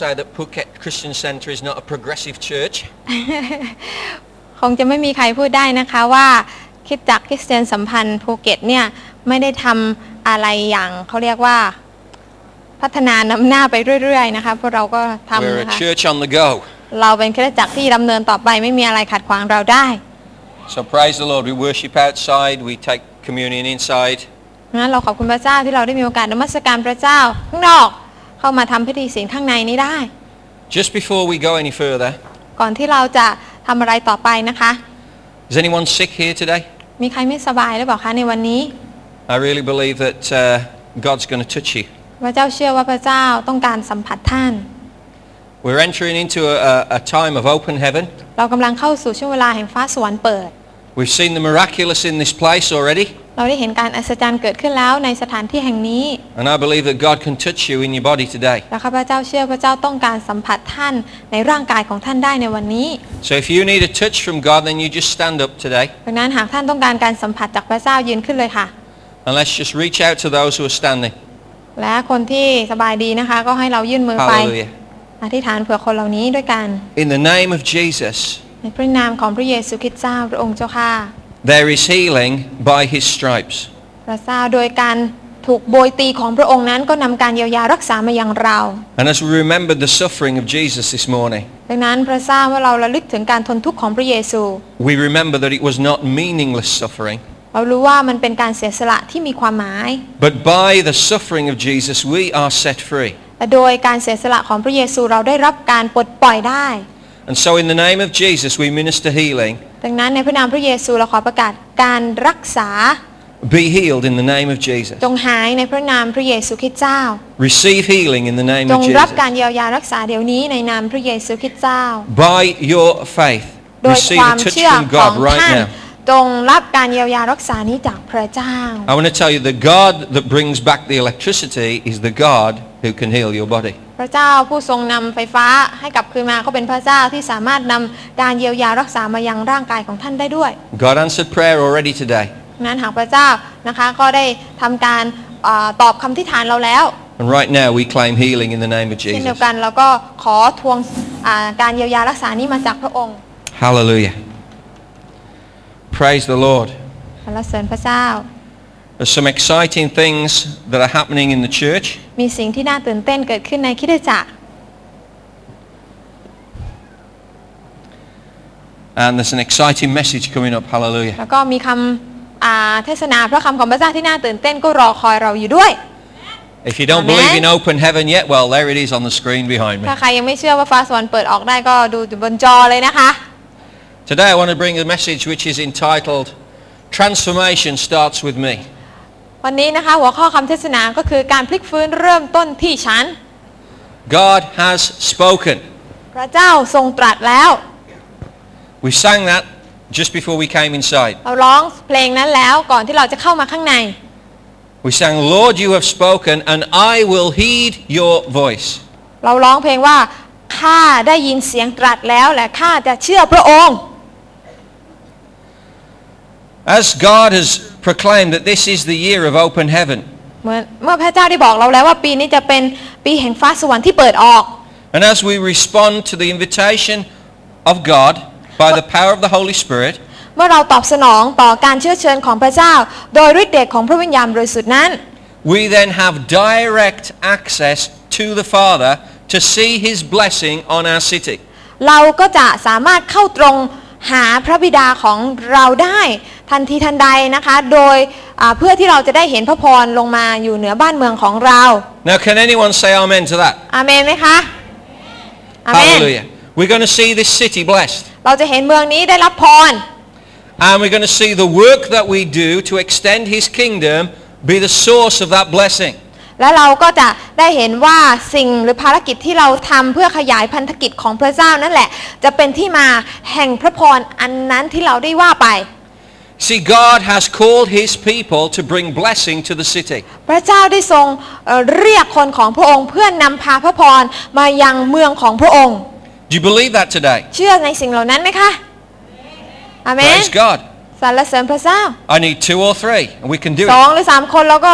say that Phuket Christian Centre is not a progressive church. คงจะไม่มีใครพูดได้นะคะว่าคริดจักรคริสเตียนสัมพันธ์ภูเก็ตเนี่ยไม่ได้ทำอะไรอย่างเขาเรียกว่าพัฒนานำหน้าไปเรื่อยๆนะคะเพราะเราก็ทำ We're นะ a คะ church on the go. เราเป็นคริสตจักรที่ดำเนินต่อไปไม่มีอะไรขัดขวางเราได้ So praise the Lord. We worship outside. We take communion inside. งั้นเราขอบคุณพระเจ้าที่เราได้มีโอกาสนมัสการพระเจ้าข้างนอก เข้ามาทำพิธีศีลข้างในนี้ได้ Just before we go any further, ก่อนที่เราจะทำอะไรต่อไปนะคะ is anyone sick here today? มีใครไม่สบายหรือเปล่าคะในวันนี้ I really believe that uh, God's going to touch you. พระเจ้าเชื่อว่าพระเจ้าต้องการสัมผัสท่าน We're entering into a, a, a time of open heaven. เรากำลังเข้าสู่ช่วงเวลาแห่งฟ้าสวรรค์เปิด We've seen the miraculous in this place already. เราได้เห็นการอัศจรรย์เกิดขึ้นแล้วในสถานที่แห่งนี้ And I believe that God can touch you in your body today. และข้าพเจ้าเชื่อพระเจ้าต้องการสัมผัสท่านในร่างกายของท่านได้ในวันนี้ So if you need a touch from God, then you just stand up today. ดังนั้นหากท่านต้องการการสัมผัสจากพระเจ้ายืนขึ้นเลยค่ะ And let's just reach out to those who are standing. และคนที่สบายดีนะคะ ก็ให้เรายื่นมือไป Hallelujah. อธิษฐานเผื่อคนเหล่านี้ด้วยกัน In the name of Jesus, ในพระนามของพระเยซูคริสต์เจ้าพระองค์เจ้าค่ะ there is healing by his stripes. พระเจ้าโดยการถูกโบยตีของพระองค์นั้นก็นำการเยียวยารักษามายังเรา And as we remembered the suffering of Jesus this morning, ดังนั้นพระเจ้าเมื่อเราระลึกถึงการทนทุกข์ของพระเยซู we remember that it was not meaningless suffering, เรารู้ว่ามันเป็นการเสียสละที่มีความหมาย but by the suffering of Jesus, we are set free. และโดยการเสียสละของพระเยซูเราได้รับการปลดปล่อยได้ And so in the name of Jesus, we minister healing. ดังนั้นในพระนามพระเยซูเราขอประกาศการรักษา Be healed in the name of Jesus. จงหายในพระนามพระเยซูคริสต์เจ้า Receive healing in the name จ of งรับ Jesus. การเยียวยารักษาเดี๋ยวนี้ในนามพระเยซูคริสต์เจ้า By your faith, โดย receive ความ a touch เชื่อ from ของ God right ท่าน now. จงรับการเยียวยารักษานี้จากพระเจ้า I want to tell you the God that brings back the electricity is the God who can heal your body. พระเจ้าผู้ทรงนำไฟฟ้าให้กลับคืนมาก็เป็นพระเจ้าที่สามารถนำการเยียวยารักษามายังร่างกายของท่านได้ด้วย God answered prayer already today. นั้นหากพระเจ้านะคะก็ได้ทำการเออตอบคำที่ฐานเราแล้ว And right now we claim healing in the name of เช่นเดีย Jesus. วกันเราก็ขอทวงอ่าการเยียวยารักษานี้มาจากพระองค์ Hallelujah. Praise the Lord. สรรเสริญพระเจ้า There's some exciting things that are happening in the church. มีสิ่งที่น่าตื่นเต้นเกิดขึ้นในคริสตจักร And there's an exciting message coming up. Hallelujah. แล้วก็มีคำอ่าเทศนาพระคำของพระเจ้าที่น่าตื่นเต้นก็รอคอยเราอยู่ด้วย If you don't Amen. believe in open heaven yet, well, there it is on the screen behind me. ถ้าใครยังไม่เชื่อว่าฟ้าสวรรค์เปิดออกได้ก็ดูอยู่บนจอเลยนะคะ Today I want to bring a message which is entitled Transformation Starts With Me. วันนี้นะคะหัวข้อคำเทศนาก็คือการพลิกฟื้นเริ่มต้นที่ฉัน God has spoken. พระเจ้าทรงตรัสแล้ว We sang that just before we came inside. เราร้องเพลงนั้นแล้วก่อนที่เราจะเข้ามาข้างใน We sang, Lord, you have spoken, and I will heed your voice. เราร้องเพลงว่าข้าได้ยินเสียงตรัสแล้วและข้าจะเชื่อพระองค์ As God has proclaimed that this is the year of open heaven, เหมือนเมื่อพระเจ้าได้บอกเราแล้วว่าปีนี้จะเป็นปีแห่งฟ้าสวรรค์ที่เปิดออก and as we respond to the invitation of God by the power of the Holy Spirit, เมื่อเราตอบสนองต่อการเชื้อเชิญของพระเจ้า โดยฤทธิ์เดชของพระวิญญาณบริสุทธิ์นั้น we then have direct access to the Father to see his blessing on our city. เราก็จะสามารถเข้าตรงหาพระบิดาของเราได้ ทันทีทันใดนะคะ โดยอ่าเพื่อที่เราจะได้เห็นพระพรลงมาอยู่เหนือบ้านเมืองของเรา Now, can anyone say amen to that? อาเมนไหมคะอาเมน Hallelujah. We're going to see this city blessed. เราจะเห็นเมืองนี้ได้รับพร And we're going to see the work that we do to extend his kingdom be the source of that blessing. และเราก็จะได้เห็นว่าสิ่งหรือภารกิจที่เราทำเพื่อขยายพันธกิจของพระเจ้านั่นแหละ จะเป็นที่มาแห่งพระพรอันนั้นที่เราได้ว่าไป See, God has called his people to bring blessing to the city. พระเจ้าได้ทรงเอ่อเรียกคนของพระองค์เพื่อนนำพาพระพรมายังเมืองของพระองค์ Do you believe that today? เชื่อในสิ่งเหล่านั้นไหมคะอาเมน Praise God. สรรเสริญพระเจ้า I need two or three, and we can do สอง it. หรือสามคนเราก็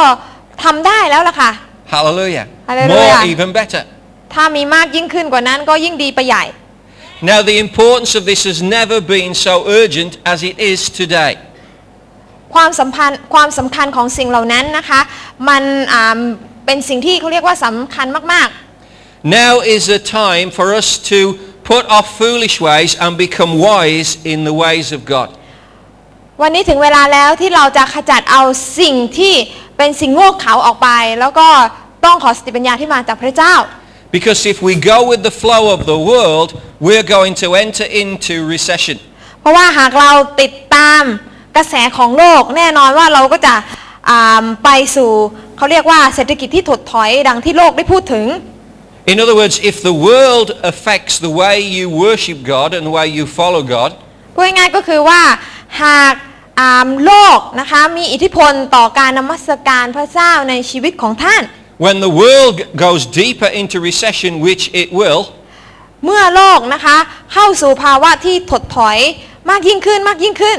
ทำได้แล้วล่ะค่ะ Hallelujah. Hallelujah. More, even better. ถ้ามีมากยิ่งขึ้นกว่านั้นก็ยิ่งดีไปใหญ่ Now the importance of this has never been so urgent as it is today. ความสัมพันธ์ความสำคัญของสิ่งเหล่านั้นนะคะ มันอ่าเป็นสิ่งที่เขาเรียกว่าสำคัญมาก Now is a time for us to put off foolish ways and become wise in the ways of God. ๆวันนี้ถึงเวลาแล้วที่เราจะขจัดเอาสิ่งที่เป็นสิ่งโง่เขลาออกไป แล้วก็ต้องขอสติปัญญาที่มาจากพระเจ้า Because if we go with the flow of the world, we're going to enter into recession. เพราะว่าหากเราติดตาม กระแสของโลกแน่นอนว่าเราก็จะอ่าไปสู่เขาเรียกว่าเศรษฐกิจที่ถดถอยดังที่โลกได้พูดถึง In other words, if the world affects the way you worship God and the way you follow God, พูดง่ายๆก็คือว่าหากอ่าโลกนะคะมีอิทธิพลต่อการนมัสการพระเจ้าในชีวิตของท่าน when the world goes deeper into recession, which it will, เมื่อโลกนะคะเข้าสู่ภาวะที่ถดถอยมากยิ่งขึ้นมากยิ่งขึ้น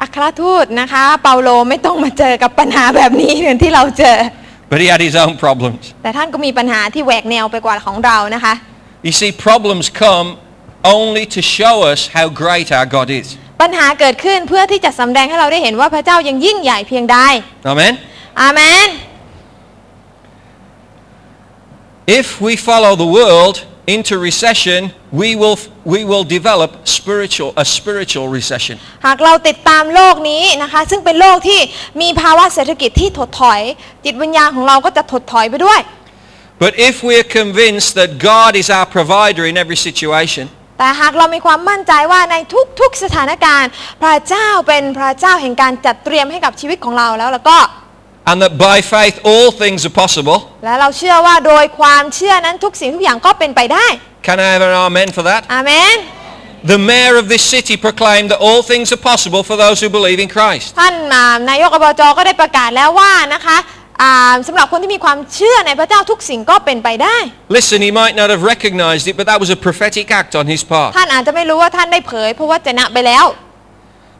อัครทูตนะคะ เปาโลไม่ต้องมาเจอกับปัญหาแบบนี้เหมือนที่เราเจอ But he had his own problems. แต่ท่านก็มีปัญหาที่แหวกแนวไปกว่าของเรานะคะ You see, problems come only to show us how great our God is. ปัญหาเกิดขึ้นเพื่อที่จะสำแดงให้เราได้เห็นว่าพระเจ้ายังยิ่งใหญ่เพียงใด Amen? อาเมน If we follow the world into recession, we will, we will develop spiritual, a spiritual recession. หากเราติดตามโลกนี้นะคะ ซึ่งเป็นโลกที่มีภาวะเศรษฐกิจที่ถดถอย จิตวิญญาณของเราก็จะถดถอยไปด้วย But if we're convinced that God is our provider in every situation, แต่หากเรามีความมั่นใจว่าในทุกๆสถานการณ์ พระเจ้าเป็นพระเจ้าแห่งการจัดเตรียมให้กับชีวิตของเราแล้วแล้วก็ and that by faith all things are possible, และเราเชื่อว่าโดยความเชื่อนั้นทุกสิ่งทุกอย่างก็เป็นไปได้ can I have an amen for that? อาเมน The mayor of this city proclaimed that all things are possible for those who believe in Christ. ท่านอ่านายกอบจก็ได้ประกาศแล้วว่านะคะอ่าสำหรับคนที่มีความเชื่อในพระเจ้าทุกสิ่งก็เป็นไปได้ Listen, he might not have recognized it, but that was a prophetic act on his part. ท่านอาจจะไม่รู้ว่าท่านได้เผยเพราะว่าจะนะไปแล้ว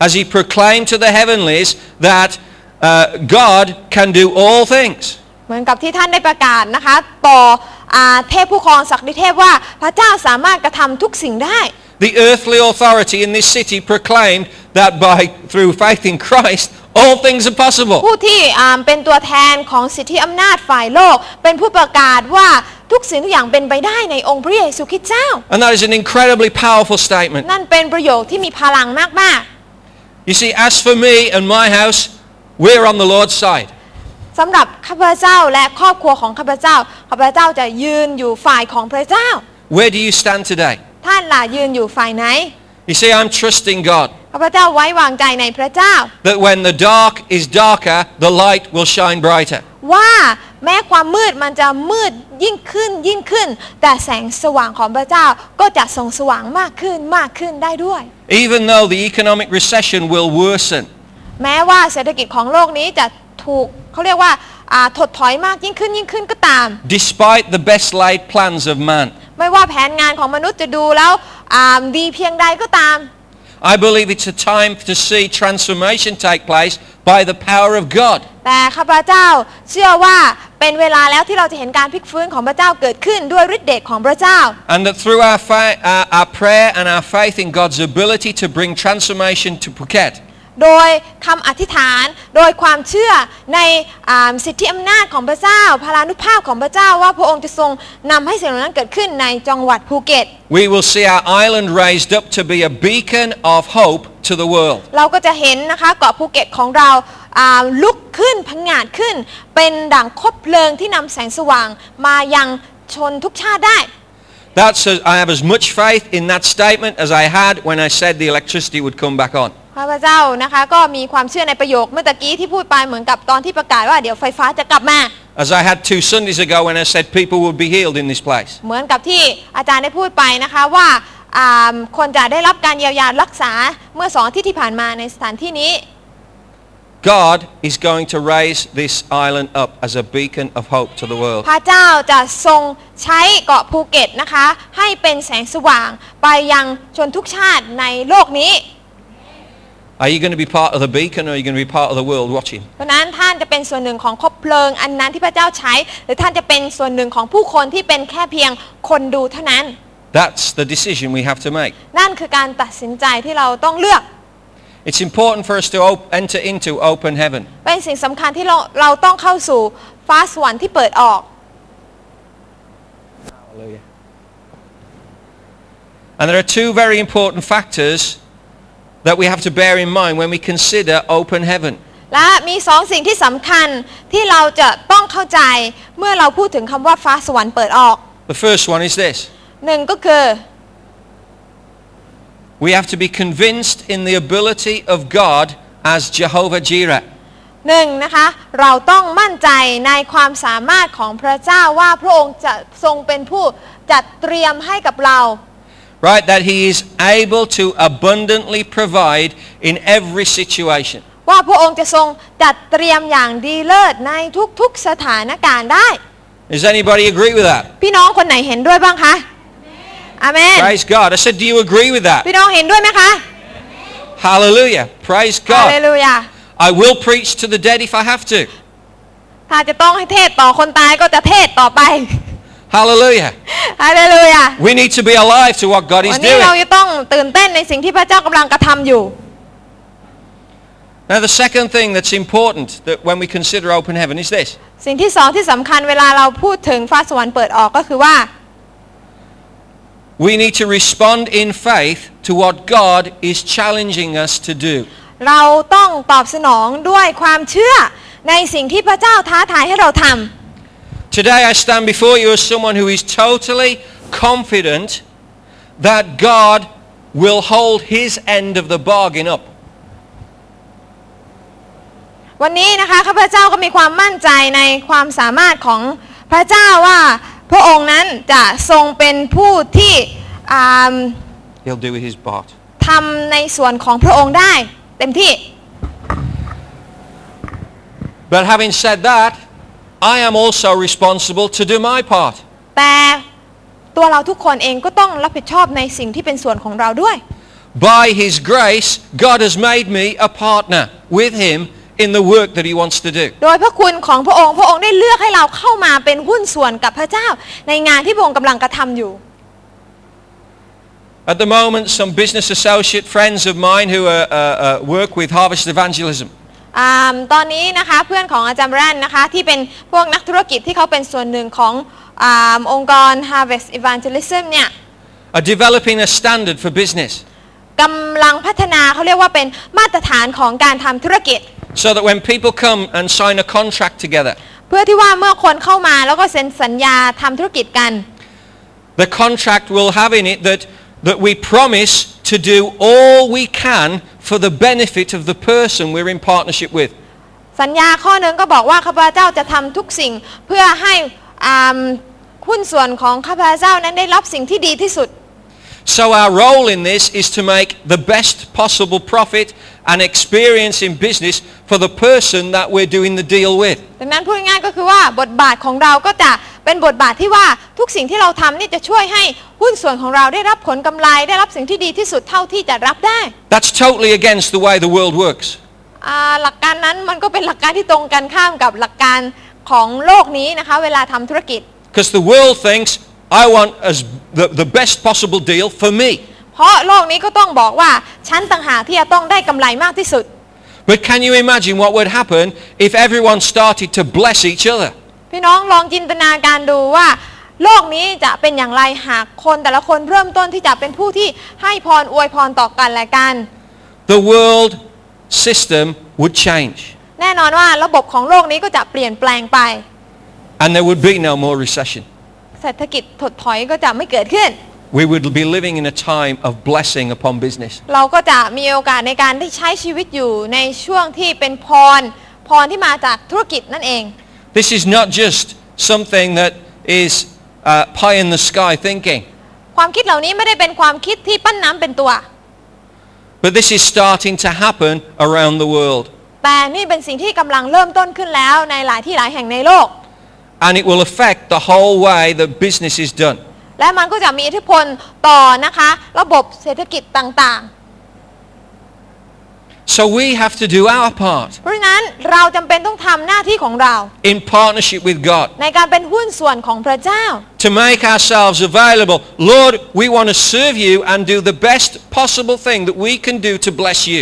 As he proclaimed to the heavenlies that uh, God can do all things. เหมือนกับที่ท่านได้ประกาศนะคะ ต่ออาเทพผู้ครองศักดิเทพว่าพระเจ้าสามารถกระทำทุกสิ่งได้ The earthly authority in this city proclaimed that by through faith in Christ, all things are possible. ผู้ที่อ่าเป็นตัวแทนของสิทธิอำนาจฝ่ายโลก เป็นผู้ประกาศว่าทุกสิ่งทุกอย่างเป็นไปได้ในองค์พระเยซูคริสต์เจ้า And that is an incredibly powerful statement. นั่นเป็นประโยคที่มีพลังมาก You see, as for me and my house, we're on the Lord's side. ๆสำหรับข้าพเจ้าและครอบครัวของข้าพเจ้าข้าพเจ้าจะยืนอยู่ฝ่ายของพระเจ้า Where do you stand today? ท่านล่ะยืนอยู่ฝ่ายไหน You see, I'm trusting God ข้าพเจ้าไว้วางใจในพระเจ้า that when the dark is darker, the light will shine brighter. ว่าแม้ความมืดมันจะมืดยิ่งขึ้นยิ่งขึ้น แต่แสงสว่างของพระเจ้าก็จะส่องสว่างมากขึ้นมากขึ้นได้ด้วย Even though the economic recession will worsen, แม้ว่าเศรษฐกิจของโลกนี้จะถูกเขาเรียกว่าอ่าถดถอยมากยิ่งขึ้นยิ่งขึ้นก็ตาม despite the best laid plans of man. ไม่ว่าแผนงานของมนุษย์จะดูแล้วอ่าดีเพียงใดก็ตาม I believe it's a time to see transformation take place by the power of God. แต่ข้าพเจ้าเชื่อว่าเป็นเวลาแล้วที่เราจะเห็นการพลิกฟื้นของพระเจ้าเกิดขึ้นด้วยฤทธิ์เดชของพระเจ้า And that through our, fa- our, our prayer and our faith in God's ability to bring transformation to Phuket, โดยคำอธิษฐาน โดยความเชื่อในอ่าสิทธิอำนาจของพระเจ้า พลานุภาพของพระเจ้าว่าพระองค์จะทรงนำให้สิ่งเหล่านั้นเกิดขึ้นในจังหวัดภูเก็ต we will see our island raised up to be a beacon of hope to the world. เราก็จะเห็นนะคะเกาะภูเก็ตของเราอ่าลุกขึ้นพังงาดขึ้น เป็นด่างคบเพลิงที่นำแสงสว่างมายังชนทุกชาติได้ That's a, I have as much faith in that statement as I had when I said the electricity would come back on. ข้าพเจ้านะคะก็มีความเชื่อในประโยคเมื่อตะกี้ที่พูดไปเหมือนกับตอนที่ประกาศว่าเดี๋ยวไฟฟ้าจะกลับมา As I had two Sundays ago when I said people would be healed in this place. เหมือนกับที่อาจารย์ได้พูดไปนะคะว่าอ่าคนจะได้รับการเยียวยารักษาเมื่อสองอาที่ที่ผ่านมาในสถานที่นี้ God is going to raise this island up as a beacon of hope to the world. พระเจ้าจะทรงใช้เกาะภูเก็ตนะคะให้เป็นแสงสว่างไปยังชนทุกชาติในโลกนี้ Are you going to be part of the beacon or are you going to be part of the world watching? เพราะฉะนั้นท่านจะเป็นส่วนหนึ่งของคบเพลิงอันนั้นที่พระเจ้าใช้ หรือท่านจะเป็นส่วนหนึ่งของผู้คนที่เป็นแค่เพียงคนดูเท่านั้น That's the decision we have to make. นั่นคือการตัดสินใจที่เราต้องเลือก It's important for us to op- enter into open heaven. เป็นสิ่งสำคัญที่เราเราต้องเข้าสู่ฟ้าสวรรค์ที่เปิดออก Hallelujah. And there are two very important factors that we have to bear in mind when we consider open heaven. และมีสองสิ่งที่สำคัญที่เราจะต้องเข้าใจเมื่อเราพูดถึงคำว่าฟ้าสวรรค์เปิดออก The first one is this. หนึ่งก็คือ We have to be convinced in the ability of God as Jehovah Jireh. หนึ่งนะคะเราต้องมั่นใจในความสามารถของพระเจ้าว่าพระองค์จะทรงเป็นผู้จัดเตรียมให้กับเรา Right? That he is able to abundantly provide in every situation. ว่าพระองค์จะทรงจัดเตรียมอย่างดีเลิศในทุกๆสถานการณ์ได้ Does anybody agree with that? พี่น้องคนไหนเห็นด้วยบ้างคะอาเมน Praise God. I said, do you agree with that? พี่น้องเห็นด้วยไหมคะ Hallelujah. Praise ฮา God. เลลูยา I will preach to the dead if I have to. ถ้าจะต้องให้เทศต่อคนตายก็จะเทศต่อไป Hallelujah. ฮาเลลูยา We need to be alive to what God is วันนี้เรา doing. จะต้องตื่นเต้นในสิ่งที่พระเจ้ากำลังกระทำอยู่ Now the second thing that's important that when we consider open heaven is this. สิ่งที่สองที่สำคัญเวลาเราพูดถึงฟ้าสวรรค์เปิดออกก็คือว่า We need to respond in faith to what God is challenging us to do. เราต้องตอบสนองด้วยความเชื่อในสิ่งที่พระเจ้าท้าทายให้เราทำ Today I stand before you as someone who is totally confident that God will hold his end of the bargain up. วันนี้นะคะข้าพเจ้าก็มีความมั่นใจในความสามารถของพระเจ้าว่าพระองค์นั้นจะทรงเป็นผู้ที่อ่า He'll do his part. ทำในส่วนของพระองค์ได้เต็มที่ But having said that, I am also responsible to do my part. แต่ตัวเราทุกคนเองก็ต้องรับผิดชอบในสิ่งที่เป็นส่วนของเราด้วย By his grace, God has made me a partner with him in the work that he wants to do. โดยพระคุณของพระองค์พระองค์ได้เลือกให้เราเข้ามาเป็นหุ้นส่วนกับพระเจ้า ในงานที่พระองค์กำลังกระทำอยู่ At the moment, some business associate friends of mine who uh, uh, uh, work with Harvest Evangelism, อาตอนนี้นะคะเพื่อนของอาจารย์แรนนะคะที่เป็นพวกนักธุรกิจที่เขาเป็นส่วนหนึ่งของอาองค์กร Harvest Evangelism เนี่ย are developing a standard for business กำลังพัฒนาเขาเรียกว่าเป็นมาตรฐานของการทำธุรกิจ so that when people come and sign a contract together, เพื่อที่ว่าเมื่อคนเข้ามาแล้วก็เซ็นสัญญาทำธุรกิจกัน the contract will have in it that, that we promise to do all we can for the benefit of the person we're in partnership with. สัญญาข้อหนึ่งก็บอกว่าข้าพเจ้าจะทำทุกสิ่งเพื่อให้หุ้นส่วนของข้าพเจ้านั้นได้รับสิ่งที่ดีที่สุด So our role in this is to make the best possible profit and experience in business for the person that we're doing the deal with. ดังนั้นพูดง่ายๆก็คือว่าบทบาทของเราก็จะเป็นบทบาทที่ว่าทุกสิ่งที่เราทำนี่จะช่วยให้หุ้นส่วนของเราได้รับผลกำไร ได้รับสิ่งที่ดีที่สุดเท่าที่จะรับได้ That's totally against the way the world works. อ่าหลักการนั้นมันก็เป็นหลักการที่ตรงกันข้ามกับหลักการของโลกนี้นะคะเวลาทำธุรกิจ Because the world thinks, I want as the, the best possible deal for me. เพราะโลกนี้ก็ต้องบอกว่าฉันต่างหากที่จะต้องได้กำไรมากที่สุด But can you imagine what would happen if everyone started to bless each other? พี่น้องลองจินตนาการดูว่า โลกนี้จะเป็นอย่างไรหากคนแต่ละคนเริ่มต้นที่จะเป็นผู้ที่ให้พรอวยพรต่อกันและกัน The world system would change แน่นอนว่าระบบของโลกนี้ก็จะเปลี่ยนแปลงไป and there would be no more recession. เศรษฐกิจถดถอยก็จะไม่เกิดขึ้น We would be living in a time of blessing upon business. เราก็จะมีโอกาสในการได้ใช้ชีวิตอยู่ในช่วงที่เป็นพร พรที่มาจากธุรกิจนั่นเอง This is not just something that is uh, pie in the sky thinking, ความคิดเหล่านี้ไม่ได้เป็นความคิดที่ปั้นน้ำเป็นตัว but this is starting to happen around the world. แต่นี่เป็นสิ่งที่กำลังเริ่มต้นขึ้นแล้วในหลายที่หลายแห่งในโลก And it will affect the whole way that business is done. และมันก็จะมีอิทธิพลต่อนะคะ ระบบเศรษฐกิจต่าง So we have to do our part ๆ เพราะฉะนั้นเราจำเป็นต้องทำหน้าที่ของเรา in partnership with God ในการเป็นหุ้นส่วนของพระเจ้า to make ourselves available. Lord, we want to serve you and do the best possible thing that we can do to bless you.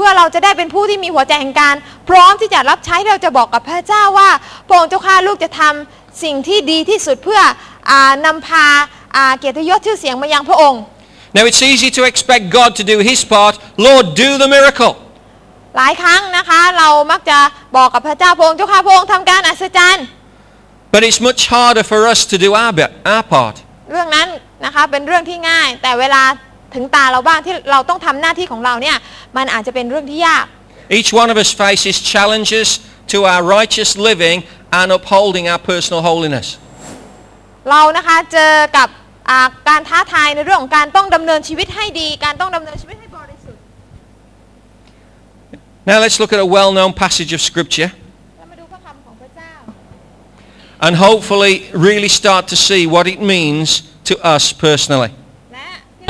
เพื่อเราจะได้เป็นผู้ที่มีหัวใจแห่งการ พร้อมที่จะรับใช้เราจะบอกกับพระเจ้าว่าพระองค์เจ้าข้าลูกจะทำสิ่งที่ดีที่สุดเพื่ออานำพาอ่าเกียรติยศชื่อเสียงมายังพระองค์ Now it's easy to expect God to do his part. Lord, do the miracle. หลายครั้งนะคะเรามักจะบอกกับพระเจ้าพระองค์เจ้าข้าพระองค์ทำการอัศจรรย์ But it's much harder for us to do our bit, our part. เรื่องนั้นนะคะเป็นเรื่องที่ง่ายแต่เวลา ถึงตาเราบ้างที่เราต้องทำหน้าที่ของเราเนี่ยมันอาจจะเป็นเรื่องที่ยาก Each one of us faces challenges to our righteous living and upholding our personal holiness. เรานะคะเจอกับอ่าการท้าทายในเรื่องของการต้องดำเนินชีวิตให้ดี การต้องดำเนินชีวิตให้บริสุทธิ์ Now let's look at a well-known passage of scripture เรามาดูพระคำของพระเจ้า and hopefully really start to see what it means to us personally.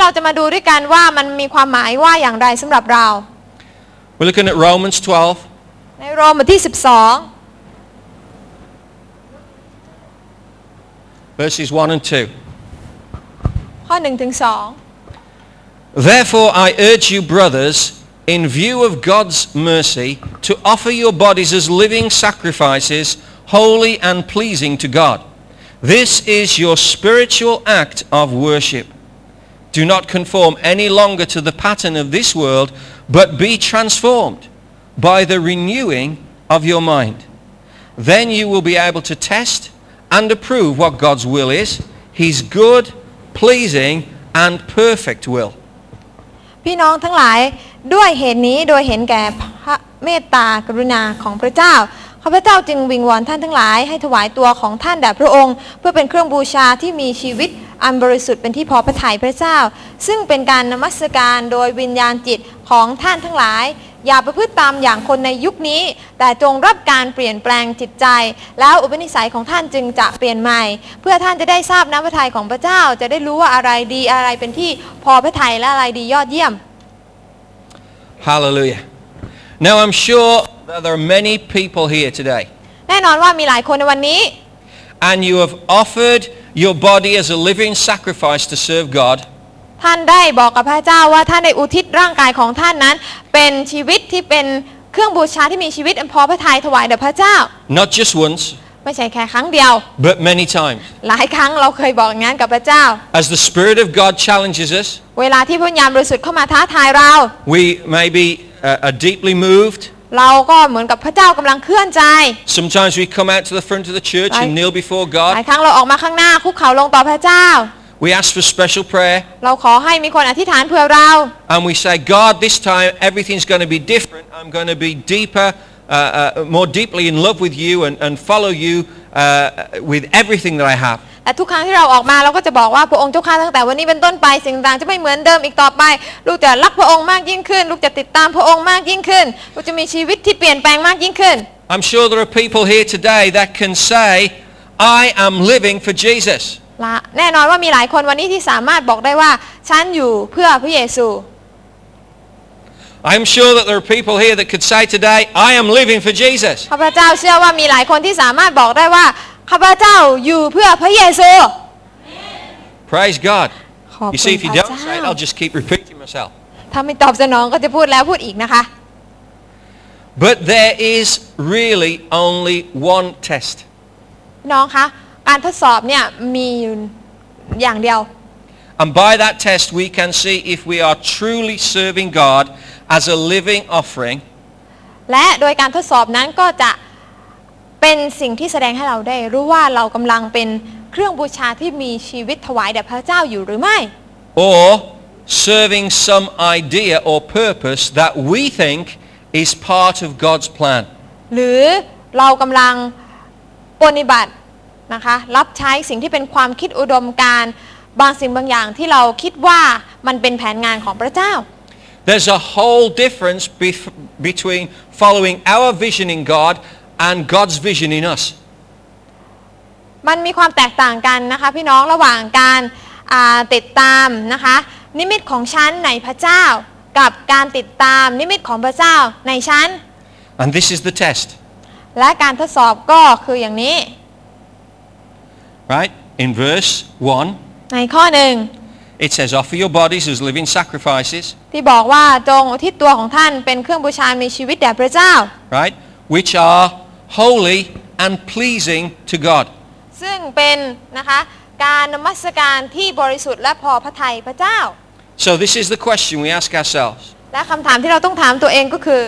และที่เราจะมาดูด้วยกันว่ามันมีความหมายว่าอย่างไรสำหรับเรา We're looking at Romans 12 ในโรมบทที่ verses 1 and 2. 12 ข้อ1ถึง2 Therefore I urge you, brothers, in view of God's mercy, to offer your bodies as living sacrifices, holy and pleasing to God. This is your spiritual act of worship. Do not conform any longer to the pattern of this world, but be transformed by the renewing of your mind. Then you will be able to test and approve what God's will is, his good, pleasing, and perfect will. พี่น้องทั้งหลายด้วยเหตุนี้โดยเห็นแก่พระเมตตากรุณาของพระเจ้าข้าพเจ้าจึงวิงวอนท่านทั้งหลายให้ถวายตัวของท่านแด่พระองค์ เพื่อเป็นเครื่องบูชาที่มีชีวิต อันบริสุทธิ์เป็นที่พอพระทัยพระเจ้า ซึ่งเป็นการนมัสการโดยวิญญาณจิตของท่านทั้งหลาย อย่าประพฤติตามอย่างคนในยุคนี้ แต่จงรับการเปลี่ยนแปลงจิตใจ แล้วอุปนิสัยของท่านจึงจะเปลี่ยนใหม่ เพื่อท่านจะได้ทราบน้ำพระทัยของพระเจ้า จะได้รู้ว่าอะไรดีอะไรเป็นที่พอพระทัยและอะไรดียอดเยี่ยม Hallelujah. Now I'm sure that there are many people here today แน่นอนว่ามีหลายคนในวันนี้ and you have offered your body as a living sacrifice to serve God ท่านได้บอกกับพระเจ้าว่าท่านได้อุทิศร่างกายของท่านนั้น เป็นชีวิตที่เป็นเครื่องบูชาที่มีชีวิตอันพอพระทัยถวายแด่พระเจ้า not just once ไม่ใช่แค่ครั้งเดียว but many times หลายครั้งเราเคยบอกอย่างนั้นกับพระเจ้า as the Spirit of God challenges us เวลาที่พระวิญญาณบริสุทธิ์เข้ามาท้าทายเรา we may be uh, are deeply moved เราก็เหมือนกับพระเจ้ากำลังเคลื่อนใจ sometimes we come out to the front of the church and Right. kneel before หลาย God ครั้งเราออกมาข้างหน้าคุกเข่าลงต่อพระเจ้า we ask for special prayer เราขอให้มีคนอธิษฐานเผื่อเรา and we say God this time everything's going to be different I'm going to be deeper uh, uh, more deeply in love with you and, and follow you uh, with everything that I have แต่ทุกครั้งที่เราออกมาเราก็จะบอกว่าพระองค์เจ้าข้าตั้งแต่วันนี้เป็นต้นไปสิ่งต่างจะไม่เหมือนเดิมอีกต่อไป ลูกจะรักพระองค์มากยิ่งขึ้น ลูกจะติดตามพระองค์มากยิ่งขึ้น ลูกจะมีชีวิตที่เปลี่ยนแปลงมากยิ่งขึ้น I'm sure there are people here today that can say I am living for Jesus ละแน่นอนว่ามีหลายคนวันนี้ที่สามารถบอกได้ว่าฉันอยู่เพื่อพระเยซู I'm sure that there are people here that could say today I am living for Jesus ข้าพเจ้าเชื่อว่ามีหลายคนที่สามารถบอกได้ว่าข้าพเจ้าอยู่เพื่อพระเยซู Praise God ขอบ You คุ see ณ if พ you ระ don't say it เจ้า I'll just keep repeating myself ถ้าไม่ตอบสนองก็จะพูดแล้วพูดอีกนะคะ But there is really only one test พี่น้องคะการทดสอบเนี่ยมีอยู่อย่างเดียว and by that test we can see if we are truly serving God as a living offering และโดยการทดสอบนั้นก็จะเป็นสิ่งที่แสดงให้เราได้ รู้ว่าเรากำลังเป็นเครื่องบูชาที่มีชีวิตถวายแด่พระเจ้าอยู่หรือไม่ or serving some idea or purpose that we think is part of God's plan หรือเรากำลัง ปฏิบัตินะคะรับใช้สิ่งที่เป็นความคิดอุดมการณ์ บางสิ่งบางอย่างที่เราคิดว่ามันเป็นแผนงานของพระเจ้า There's a whole difference bef- between following our vision in God and God's vision in us. มันมีความแตกต่างกันนะคะพี่น้องระหว่างการอ่าติดตามนะคะนิมิตของฉันในพระเจ้า กับการติดตามนิมิตของพระเจ้าในฉัน And this is the test, และการทดสอบก็คืออย่างนี้ right? In verse 1, ในข้อหนึ่ง it says, offer your bodies as living sacrifices, ที่บอกว่าจงอุทิศตัวของท่านเป็นเครื่องบูชามีชีวิตแด่พระเจ้า right? Which are holy and pleasing to God. ซึ่งเป็นนะคะการนมัสการที่บริสุทธิ์และพอพระทัยพระเจ้า So this is the question we ask ourselves. และคำถามที่เราต้องถามตัวเองก็คือ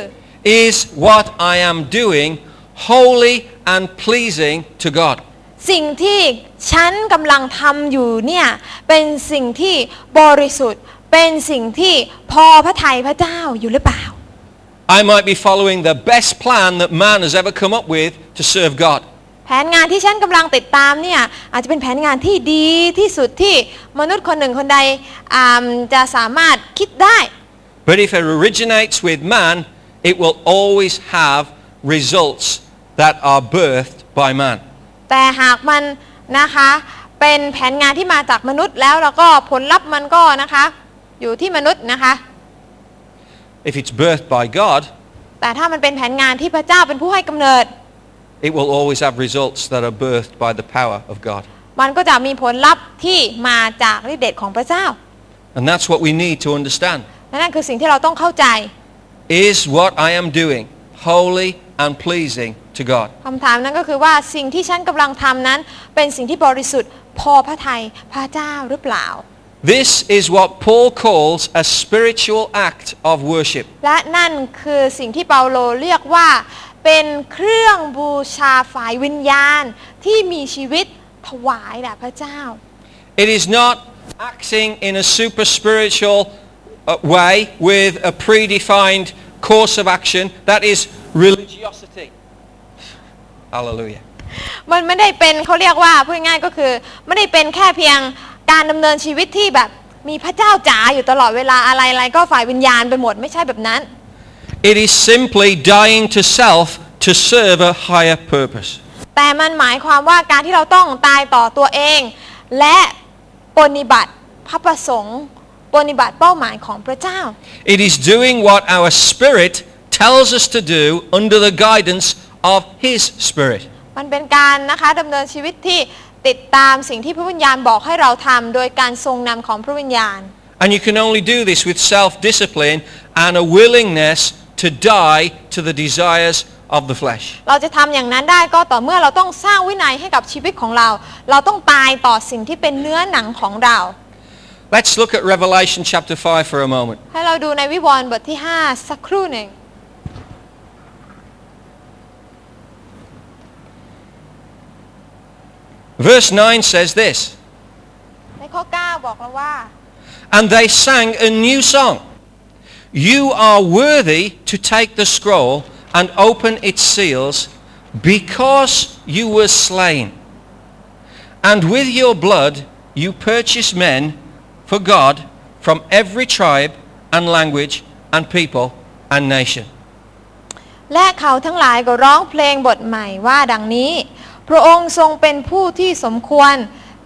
Is what I am doing holy and pleasing to God? สิ่งที่ฉันกำลังทำอยู่เนี่ยเป็นสิ่งที่บริสุทธิ์เป็นสิ่งที่พอพระทัยพระเจ้าอยู่หรือเปล่า I might be following the best plan that man has ever come up with to serve God. แผนงานที่ฉันกำลังติดตามเนี่ยอาจจะเป็นแผนงานที่ดีที่สุดที่มนุษย์คนหนึ่งคนใดอ่าจะสามารถคิดได้ But if it originates with man, it will always have results that are birthed by man. แต่หากมันนะคะเป็นแผนงานที่มาจากมนุษย์แล้วแล้วก็ผลลัพธ์มันก็นะคะอยู่ที่มนุษย์นะคะ If it's birthed by God, แต่ถ้ามันเป็นแผนงานที่พระเจ้าเป็นผู้ให้กำเนิด it will always have results that are birthed by the power of God. มันก็จะมีผลลัพธ์ที่มาจากฤทธิเดชของพระเจ้า And that's what we need to understand. และนั่นคือสิ่งที่เราต้องเข้าใจ Is what I am doing holy and pleasing to God? คำถามนั้นก็คือว่าสิ่งที่ฉันกำลังทำนั้น เป็นสิ่งที่บริสุทธิ์พอพระทัยพระเจ้าหรือเปล่า This is what Paul calls a spiritual act of worship. และนั่นคือสิ่งที่เปาโลเรียกว่า เป็นเครื่องบูชาฝ่ายวิญญาณที่มีชีวิตถวายแด่พระเจ้า It is not acting in a super spiritual uh, way with a predefined course of action. That is religiosity. Hallelujah. มันไม่ได้เป็นเขาเรียกว่าพูดง่ายๆก็คือ ไม่ได้เป็นแค่เพียงการดำเนินชีวิตที่แบบมีพระเจ้าจ๋าอยู่ตลอดเวลาอะไรอะไรก็ฝ่ายวิญญาณไปหมดไม่ใช่แบบนั้น It is simply dying to self to serve a higher purpose. แต่มันหมายความว่าการที่เราต้องตายต่อตัวเอง และปฏิบัติพระประสงค์ปฏิบัติเป้าหมายของพระเจ้า It is doing what our spirit tells us to do under the guidance of His Spirit. มันเป็นการนะคะดำเนินชีวิตที่ติดตามสิ่งที่พระวิญญาณบอกให้เราทำโดยการทรงนำของพระวิญญาณ And you can only do this with self-discipline and a willingness to die to the desires of the flesh. เราจะทำอย่างนั้นได้ก็ต่อเมื่อเราต้องสร้างวินัยให้กับชีวิตของเรา เราต้องตายต่อสิ่งที่เป็นเนื้อหนังของเรา Let's look at Revelation chapter 5 for a moment. ให้เราดูในวิวรณ์บทที่ 5 สักครู่หนึ่ง Verse 9 says this, ในข้อ 9 บอกเราว่า And they sang a new song. You are worthy to take the scroll and open its seals because you were slain. And with your blood you purchased men for God from every tribe and language and people and nation. และเขาทั้งหลายก็ร้องเพลงบทใหม่ว่าดังนี้ พระองค์ทรงเป็นผู้ที่สมควร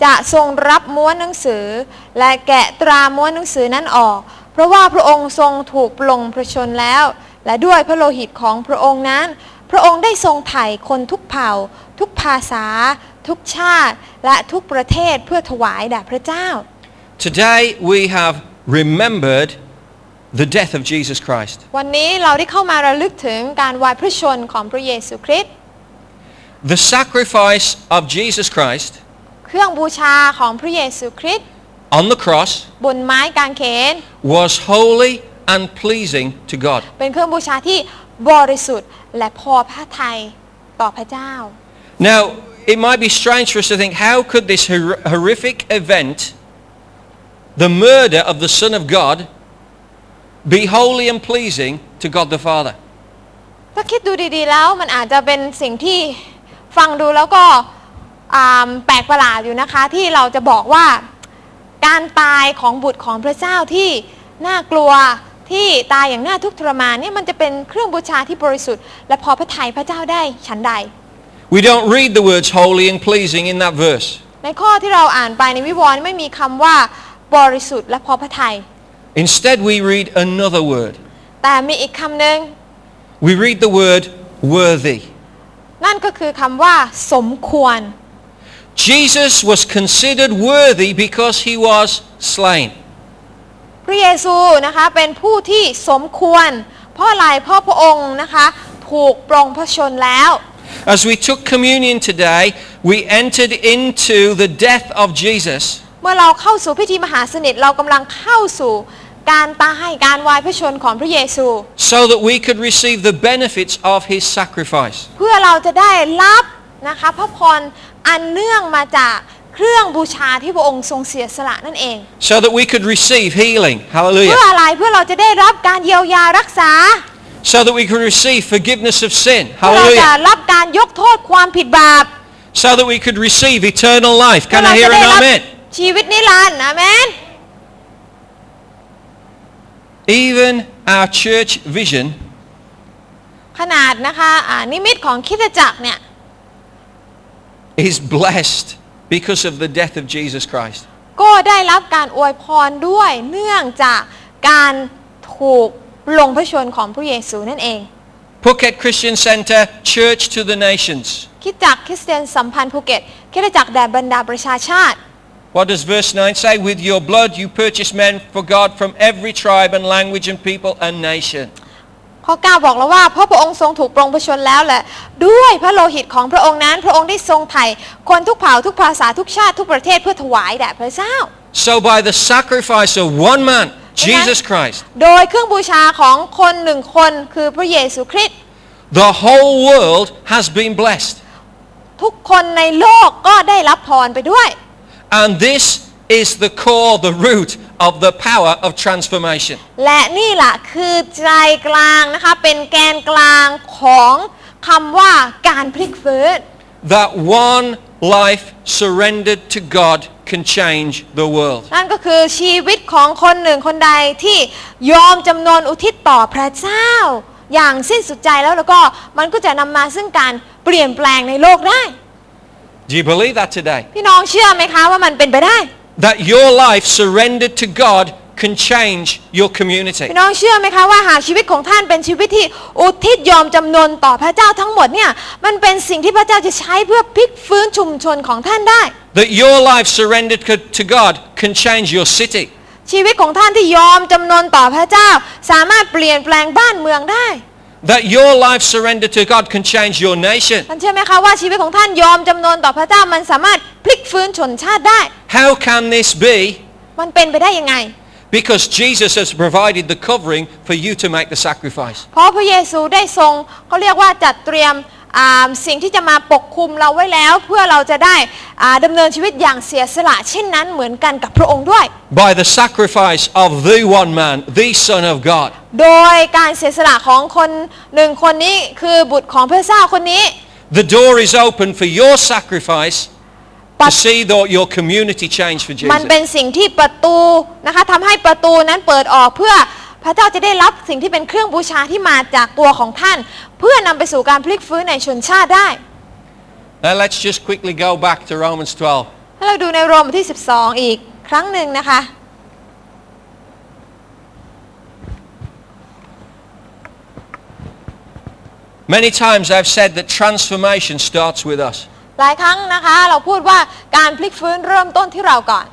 จะทรงรับม้วนหนังสือ และแกะตราม้วนหนังสือนั้นออก เพราะว่าพระองค์ทรงถูกปลงพระชนแล้ว และด้วยพระโลหิตของพระองค์นั้น พระองค์ได้ทรงไถ่คนทุกเผ่า ทุกภาษา ทุกชาติ และทุกประเทศเพื่อถวายแด่พระเจ้า Today we have remembered the death of Jesus Christ. วันนี้เราได้เข้ามาระลึกถึงการวายพระชนของพระเยซูคริสต์ The sacrifice of Jesus Christ เครื่องบูชาของพระเยซูคริสต์ on the cross บนไม้กางเขน was holy and pleasing to God. เป็นเครื่องบูชาที่บริสุทธิ์และพอพระทัยต่อพระเจ้า Now, it might be strange for us to think, how could this hor- horrific event, the murder of the Son of God, be holy and pleasing to God the Father? ถ้าคิดดูดีๆแล้วมันอาจจะเป็นสิ่งที่ ฟังดูแล้วก็อ่าแปลกประหลาดอยู่นะคะที่เราจะบอกว่าการตายของบุตรของพระเจ้าที่น่ากลัวที่ตายอย่างน่าทุกข์ทรมานเนี่ยมันจะเป็นเครื่องบูชาที่บริสุทธิ์และพอพระทัยพระเจ้าได้ฉันใด We don't read the words holy and pleasing in that verse. ในข้อที่เราอ่านไปในวิวรณ์ไม่มีคำว่าบริสุทธิ์และพอพระทัย Instead, we read another word. แต่มีอีกคำหนึ่ง We read the word worthy. นั่นก็คือคำว่า สมควร Jesus was considered worthy because he was slain. พระเยซูนะคะเป็นผู้ที่สมควร เพราะอะไรเพราะพระองค์นะคะถูกปรงพระชนแล้ว As we took communion today, we entered into the death of Jesus เมื่อเราเข้าสู่พิธีมหาสนิทเรากำลังเข้าสู่ การตายการวายพระชนของพระเยซู so that we could receive the benefits of his sacrifice. เพื่อเราจะได้รับนะคะพระพรอันเนื่องมาจากเครื่องบูชาที่พระองค์ทรงเสียสละนั่นเอง So that we could receive healing. เพื่อ Hallelujah. อะไรเพื่อเราจะได้รับการเยียวยารักษา So that we could receive forgiveness of sin. เพื่อเราจะ Hallelujah. รับการยกโทษความผิดบาป So that we could receive eternal life. เพื่อ Can เรา I จะ hear ได้ an รับ amen? ชีวิตนิรันดร์อาเมน Even our church vision ขนาดนะคะอ่านิมิตของคริดจักรเนี่ย is blessed because of the death of Jesus Christ. ก็ได้รับการอวยพรด้วยเนื่องจากการถูกลงพระชนของพระเยซูนั่นเอง Phuket Christian Center, Church to the Nations. คริดจักรคริสเตียนสัมพันธ์ภูเก็ตคริดจักรแด่บรรดาประชาชาติ What does verse 9 say? With your blood you purchased men for God from every tribe and language and people and nation. ข้อ9บอกแล้วว่าเพราะพระองค์ทรงถูกปรงพระชนแล้วแหละด้วยพระโลหิตของพระองค์นั้นพระองค์ได้ทรงไถ่คนทุกเผ่าทุกภาษาทุกชาติทุกประเทศเพื่อถวายแด่พระเจ้า So by the sacrifice of one man, Jesus Christ, โดยเครื่องบูชาของคนหนึ่งคนคือพระเยซูคริสต์ the whole world has been blessed. ทุกคนในโลกก็ได้รับพรไปด้วย And this is the core, the root of the power of transformation. และนี่แหละคือใจกลางนะคะเป็นแกนกลางของคำว่าการพลิกฟื้น That one life surrendered to God can change the world. นั่นก็คือชีวิตของคนหนึ่งคนใดที่ยอมจำนนอุทิศต่อพระเจ้า อย่างสิ้นสุดใจแล้วแล้วก็มันก็จะนำมาซึ่งการเปลี่ยนแปลงในโลกได้ Do you believe that today? พี่น้องเชื่อไหมคะว่ามันเป็นไปได้ That your life surrendered to God can change your community. พี่น้องเชื่อไหมคะว่าหากชีวิตของท่านเป็นชีวิตที่อุทิศยอมจำนนต่อพระเจ้าทั้งหมดเนี่ยมันเป็นสิ่งที่พระเจ้าจะใช้เพื่อพลิกฟื้นชุมชนของท่านได้ That your life surrendered co- to God can change your city. ชีวิตของท่านที่ยอมจำนนต่อพระเจ้า สามารถเปลี่ยนแปลงบ้านเมืองได้ That your life surrendered to God can change your nation. ท่านเชื่อไหมคะว่าชีวิตของท่านยอมจำนนต่อพระเจ้ามันสามารถพลิกฟื้นชนชาติได้ How can this be? มันเป็นไปได้ยังไง Because Jesus has provided the covering for you to make the sacrifice. เพราะพระเยซูได้ทรงเขาเรียกว่าจัดเตรียมอ่า สิ่งที่จะมาปกคุมเราไว้แล้ว เพื่อเราจะได้อ่าดำเนินชีวิตอย่างเสียสละเช่นนั้นเหมือนกันกับพระองค์ด้วย By the sacrifice of the one man, the Son of God. โดยการเสียสละของคนหนึ่งคนนี้คือบุตรของพระเจ้าคนนี้ The door is open for your sacrifice to But- see that your community change for มัน Jesus. เป็นสิ่งที่ประตูนะคะทำให้ประตูนั้นเปิดออกเพื่อ พระเจ้าจะได้รับสิ่งที่เป็นเครื่องบูชาที่มาจากตัวของท่าน เพื่อนำไปสู่การพลิกฟื้นในชนชาติได้ Now let's just quickly go back to Romans 12. ถ้าเราดูในโรมบทที่ 12 อีกครั้งหนึ่งนะคะ Many times I've said that transformation starts with us. หลายครั้งนะคะ เราพูดว่าการพลิกฟื้นเริ่มต้นที่เราก่อน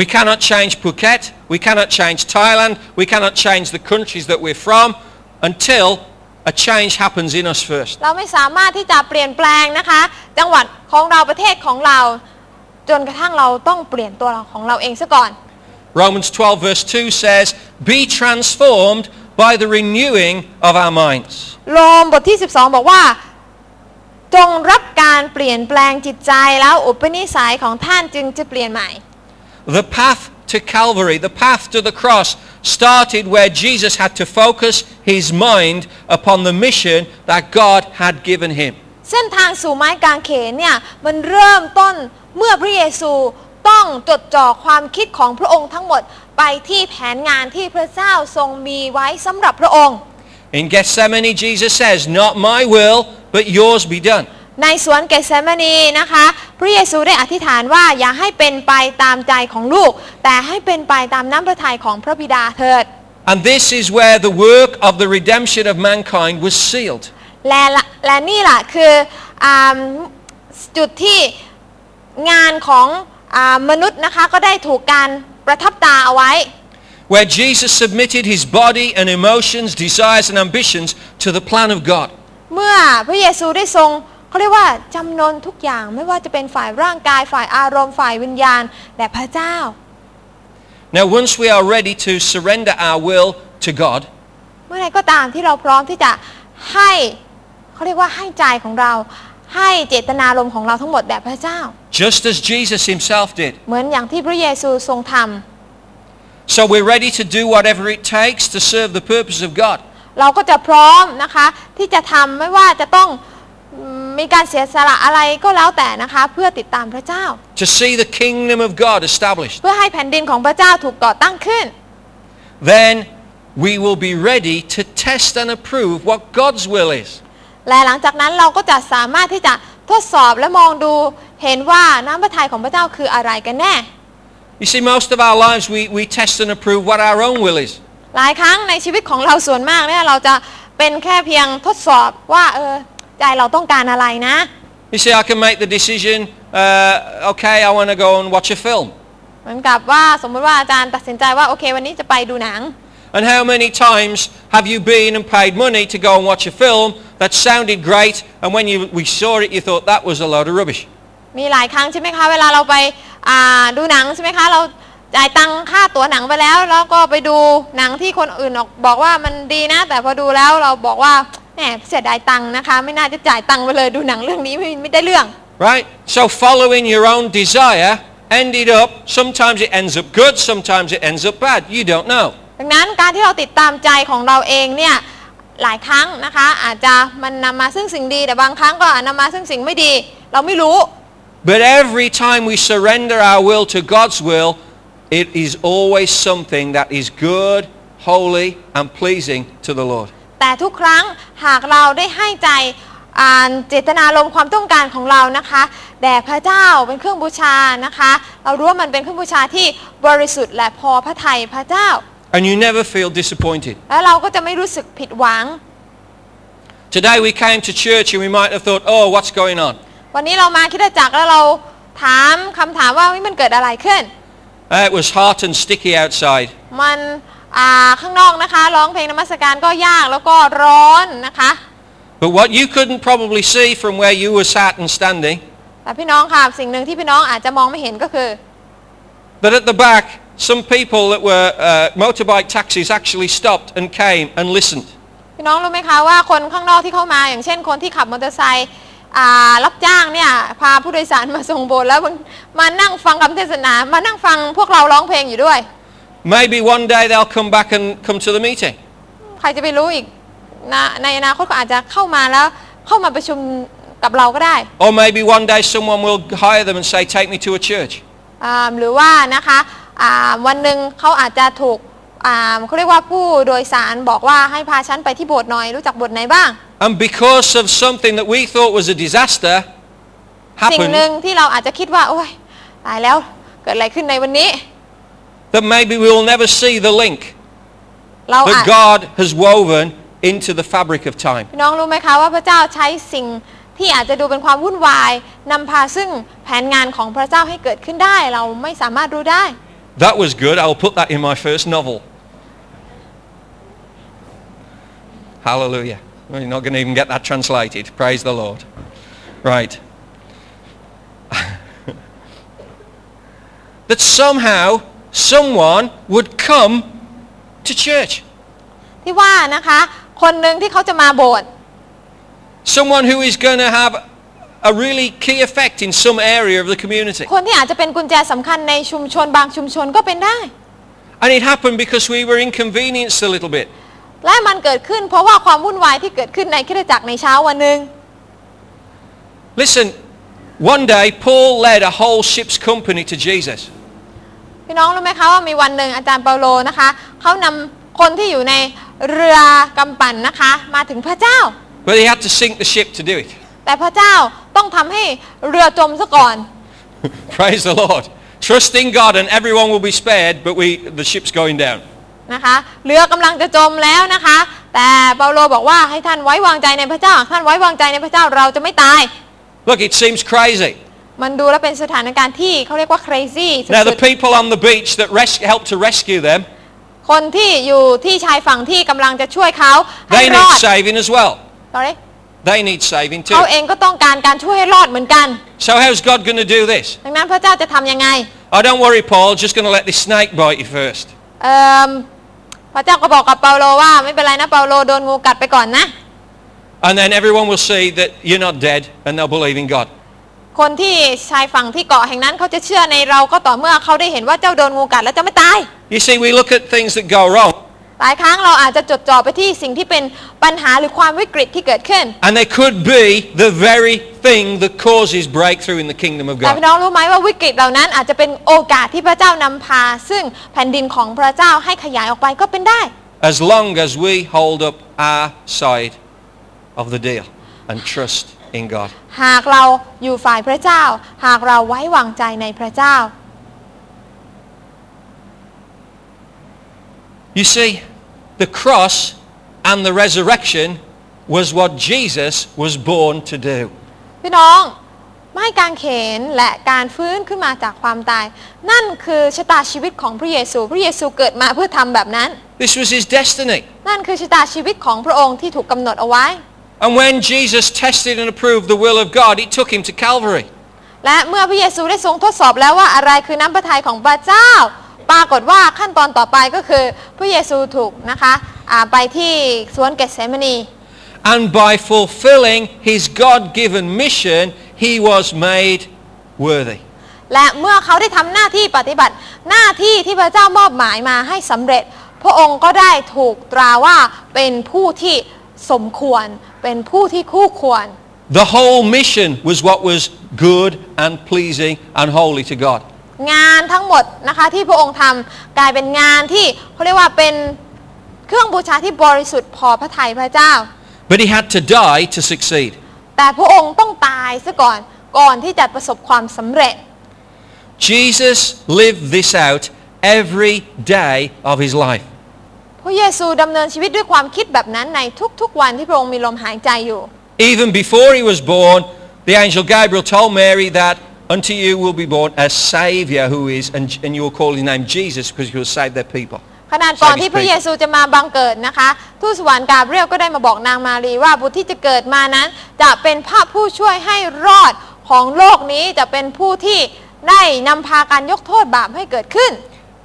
We cannot change Phuket, we cannot change Thailand, we cannot change the countries that we're from until a change happens in us first. เราไม่สามารถที่จะเปลี่ยนแปลงนะคะ จังหวัดของเราประเทศของเรา จนกระทั่งเราต้องเปลี่ยนตัวเราของเราเองซะก่อน Romans 12 verse 2 says, Be transformed by the renewing of our minds. โรมบทที่ 12 บอกว่า จงรับการเปลี่ยนแปลงจิตใจแล้วอุปนิสัยของท่านจึงจะเปลี่ยนใหม่ The path to Calvary, the path to the cross, started where Jesus had to focus his mind upon the mission that God had given him. เส้นทางสู่ไม้กางเขนเนี่ยมันเริ่มต้นเมื่อพระเยซูต้องจดจ่อความคิดของพระองค์ทั้งหมดไปที่แผนงานที่พระเจ้าทรงมีไว้สำหรับพระองค์ In Gethsemane, Jesus says, Not my will, but yours be done. ในสวนเกสเซมานีนะคะ พระเยซูได้อธิษฐานว่าอย่าให้เป็นไปตามใจของลูก แต่ให้เป็นไปตามน้ำพระทัยของพระบิดาเถิด And this is where the work of the redemption of mankind was sealed. และละและนี่แหละคืออาจุดที่งานของอามนุษย์นะคะก็ได้ถูกการประทับตาเอาไว้ Where Jesus submitted his body and emotions, desires and ambitions to the plan of God. เมื่อพระเยซูได้ทรง เขาเรียกว่าจำนนทุกอย่างไม่ว่าจะเป็นฝ่ายร่างกายฝ่ายอารมณ์ฝ่ายวิญญาณและพระเจ้า Now once we are ready to surrender our will to God, เมื่อไหรก็ตามที่เราพร้อมที่จะให้เขาเรียกว่าให้ใจของเราให้เจตนารมณ์ของเราทั้งหมดแด่พระเจ้า just as Jesus himself did. เหมือนอย่างที่พระเยซูทรงทำ So we're ready to do whatever it takes to serve the purpose of God. เราก็จะพร้อมนะคะที่จะทำไม่ว่าจะต้องอื มมีการเสียสละอะไรก็แล้วแต่นะคะเพื่อติดตามพระเจ้า To see the kingdom of God established. เพื่อให้แผ่นดินของพระเจ้าถูกก่อตั้งขึ้น Then we will be ready to test and approve what God's will is. และหลังจากนั้นเราก็จะสามารถที่จะทดสอบและมองดูเห็นว่าน้ำพระทัยของพระเจ้าคืออะไรกันแน่ You see, most of our lives we, we test and approve what our own will is. หลายครั้งในชีวิตของเราส่วนมากเนี่ยเราจะเป็นแค่เพียงทดสอบว่าเออ ใจเราต้องการอะไรนะ You see, I can make the decision, uh, okay, I want to go and watch a film. เหมือนกับว่าสมมติว่าอาจารย์ตัดสินใจว่าโอเควันนี้จะไปดูหนัง And how many times have you been and paid money to go and watch a film that sounded great and when you, we saw it you thought that was a load of rubbish? มีหลายครั้งใช่ไหมคะเวลาเราไปอ่าดูหนังใช่ไหมคะเราจ่ายตังค่าตั๋วหนังไปแล้ว แล้วก็ไปดูหนังที่คนอื่นบอกบอกว่ามันดีนะ แต่พอดูแล้วเราบอกว่า แหมเสียดายตังค์นะคะ ไม่น่าจะจ่ายตังค์ไปเลยดูหนังเรื่องนี้ไม่ไม่ได้เรื่อง Right? So following your own desire ended up, sometimes it ends up good, sometimes it ends up bad. You don't know. ดังนั้นการที่เราติดตามใจของเราเองเนี่ยหลายครั้งนะคะ อาจจะมันนำมาซึ่งสิ่งดีแต่บางครั้งก็อาจนำมาซึ่งสิ่งไม่ดี เราไม่รู้ But every time we surrender our will to God's will, it is always something that is good, holy and pleasing to the Lord. แต่ทุกครั้งหากเราได้ให้ใจอ่าเจตนารมณ์ความต้องการของเรานะคะแด่พระเจ้าเป็นเครื่องบูชานะคะ เรารู้ว่ามันเป็นเครื่องบูชาที่บริสุทธิ์และพอพระทัยพระเจ้า And you never feel disappointed. แล้วเราก็จะไม่รู้สึกผิดหวัง Today we came to church and we might have thought, oh, what's going on? วันนี้เรามาคริดจักรแล้วเราถามคำถามว่าเฮ้ยมันเกิดอะไรขึ้น Uh, it was hot and sticky outside. มันอ่า ข้างนอกนะคะร้องเพลงนมัสการก็ยากแล้วก็ร้อนนะคะ But what you couldn't probably see from where you were sat and standing, แต่พี่น้องค่ะสิ่งหนึ่งที่พี่น้องอาจจะมองไม่เห็นก็คือ that at the back, some people that were uh, motorbike taxis actually stopped and came and listened. พี่น้องรู้ไหมคะว่าคนข้างนอกที่เข้ามาอย่างเช่นคนที่ขับมอเตอร์ไซค์อ่ารับจ้างเนี่ยพาผู้โดยสารมาส่งโบสถ์แล้วมันมานั่งฟังคำเทศนา มานั่งฟังพวกเราร้องเพลงอยู่ด้วย Maybe one day they'll come back and come to the meeting. ใครจะไปรู้อีกนะในอนาคตก็อาจจะเข้ามาแล้วเข้ามาประชุมกับเราก็ได้ Or maybe one day someone will hire them and say, take me to a church. อ่าหรือว่านะคะอ่าวันหนึ่งเขาอาจจะถูกอ่าเขาเรียกว่าผู้โดยสารบอกว่าให้พาฉันไปที่โบสถ์หน่อยรู้จักโบสถ์ไหนบ้าง And because of something that we thought was a disaster สิ่งหนึ่ง happened, ที่เราอาจจะคิดว่า โอ้ยตายแล้วเกิดอะไรขึ้นในวันนี้ that maybe we will never see the link เราอาจ that God has woven into the fabric of time. พี่น้องรู้ไหมคะว่าพระเจ้าใช้สิ่งที่อาจจะดูเป็นความวุ่นวายนำพาซึ่งแผนงานของพระเจ้าให้เกิดขึ้นได้ เราไม่สามารถรู้ได้ That was good. I'll put that in my first novel. Hallelujah. Well, you're not going to even get that translated. Praise the Lord. Right. that somehow someone would come to church. ที่ว่านะคะคนหนึ่งที่เขาจะมาโบสถ์ Someone who is going to have a really key effect in some area of the community. คนที่อาจจะเป็นกุญแจสำคัญในชุมชนบางชุมชนก็เป็นได้ And it happened because we were inconvenienced a little bit. และมันเกิดขึ้นเพราะว่าความวุ่นวายที่เกิดขึ้นในคริสตจักรในเช้าวันหนึ่ง Listen, one day Paul led a whole ship's company to Jesus. พี่น้องรู้ไหมคะว่ามีวันหนึ่งอาจารย์เปาโลนะคะเขานำคนที่อยู่ในเรือกำปั่นนะคะมาถึงพระเจ้า But he had to sink the ship to do it. แต่พระเจ้าต้องทำให้เรือจมซะก่อน Praise the Lord. Trust in God and everyone will be spared, but we, the ship's going down. นะคะเรือกำลังจะจมแล้วนะคะ แต่เปาโลบอกว่าให้ท่านไว้วางใจในพระเจ้าท่านไว้วางใจในพระเจ้าเราจะไม่ตาย Look, it seems crazy. มันดูแล้วเป็นสถานการณ์ที่เขาเรียกว่า crazy สุ Now, ด the people on the beach that res- helped to rescue them, ๆคนที่อยู่ที่ชายฝั่งที่กำลังจะช่วยเขาให้ they รอ need ด saving as well. Sorry They need saving เขา too. เองก็ต้องการการช่วยให้รอดเหมือนกัน So how's God going to do this? ดังนั้นพระเจ้าจะทำยังไง Oh, don't worry, Paul. Just going to let this snake bite you first. เอิ่มพระเจ้าก็บอกกับเปาโลว่าไม่เป็นไรนะเปาโลโดนงูกัดไปก่อนนะ And then everyone will see that you're not dead and they'll believe in God. คนที่ชายฝั่งที่เกาะแห่งนั้นเขาจะเชื่อในเราก็ต่อเมื่อเขาได้เห็นว่าเจ้าโดนงูกัดแล้วจะไม่ตาย You see, we look at things that go wrong หลายครั้งเราอาจจะจดจ่อไปที่สิ่งที่เป็นปัญหาหรือความวิกฤตที่เกิดขึ้น and they could be the very thing that causes breakthrough in the kingdom of แต่ God. พี่น้องรู้ไหมว่าวิกฤตเหล่านั้นอาจจะเป็นโอกาสที่พระเจ้านำพา ซึ่งแผ่นดินของพระเจ้าให้ขยายออกไปก็เป็นได้ As long as we hold up our side of the deal and trust in God. หากเราอยู่ฝ่ายพระเจ้า หากเราไว้วางใจในพระเจ้า You see, the cross and the resurrection was what Jesus was born to do. พี่น้องไม้กางเขนและการฟื้นขึ้นมาจากความตาย นั่นคือชะตาชีวิตของพระเยซู พระเยซูเกิดมาเพื่อทำแบบนั้น This was his destiny. นั่นคือชะตาชีวิตของพระองค์ที่ถูกกำหนดเอาไว้ And when Jesus tested and approved the will of God, he took him to Calvary. และเมื่อพระเยซูได้ทรงทดสอบแล้วว่าอะไรคือน้ำพระทัยของพระเจ้า ปรากฏว่าขั้นตอนต่อไปก็คือพระเยซูถูกนะคะอ่าไปที่สวนเกสเซมานี And by fulfilling his God-given mission, he was made worthy. และเมื่อเขาได้ทำหน้าที่ปฏิบัติหน้าที่ที่พระเจ้ามอบหมายมาให้สำเร็จ พระองค์ก็ได้ถูกตราว่าเป็นผู้ที่สมควร เป็นผู้ที่คู่ควร The whole mission was what was good and pleasing and holy to God. งานทั้งหมดนะคะที่พระองค์ทำกลายเป็นงานที่เขาเรียกว่าเป็นเครื่องบูชาที่บริสุทธิ์พอพระทัยพระเจ้า But he had to die to succeed. แต่พระองค์ต้องตายซะก่อนก่อนที่จะประสบความสำเร็จ Jesus lived this out every day of his life. พระเยซูดำเนินชีวิตด้วยความคิดแบบนั้นในทุกๆวันที่พระองค์มีลมหายใจอยู่ Even before he was born, the angel Gabriel told Mary that unto you will be born a Savior who is, and, and you will call his name Jesus because he will save their people. ขนาดก่อนที่พระเยซูจะมาบังเกิดนะคะทูตสวรรค์กาเบรียลก็ได้มาบอกนางมารีว่าบุตรที่จะเกิดมานั้น จะเป็นพระผู้ช่วยให้รอดของโลกนี้จะเป็นผู้ที่ได้นำพาการยกโทษบาปให้เกิดขึ้น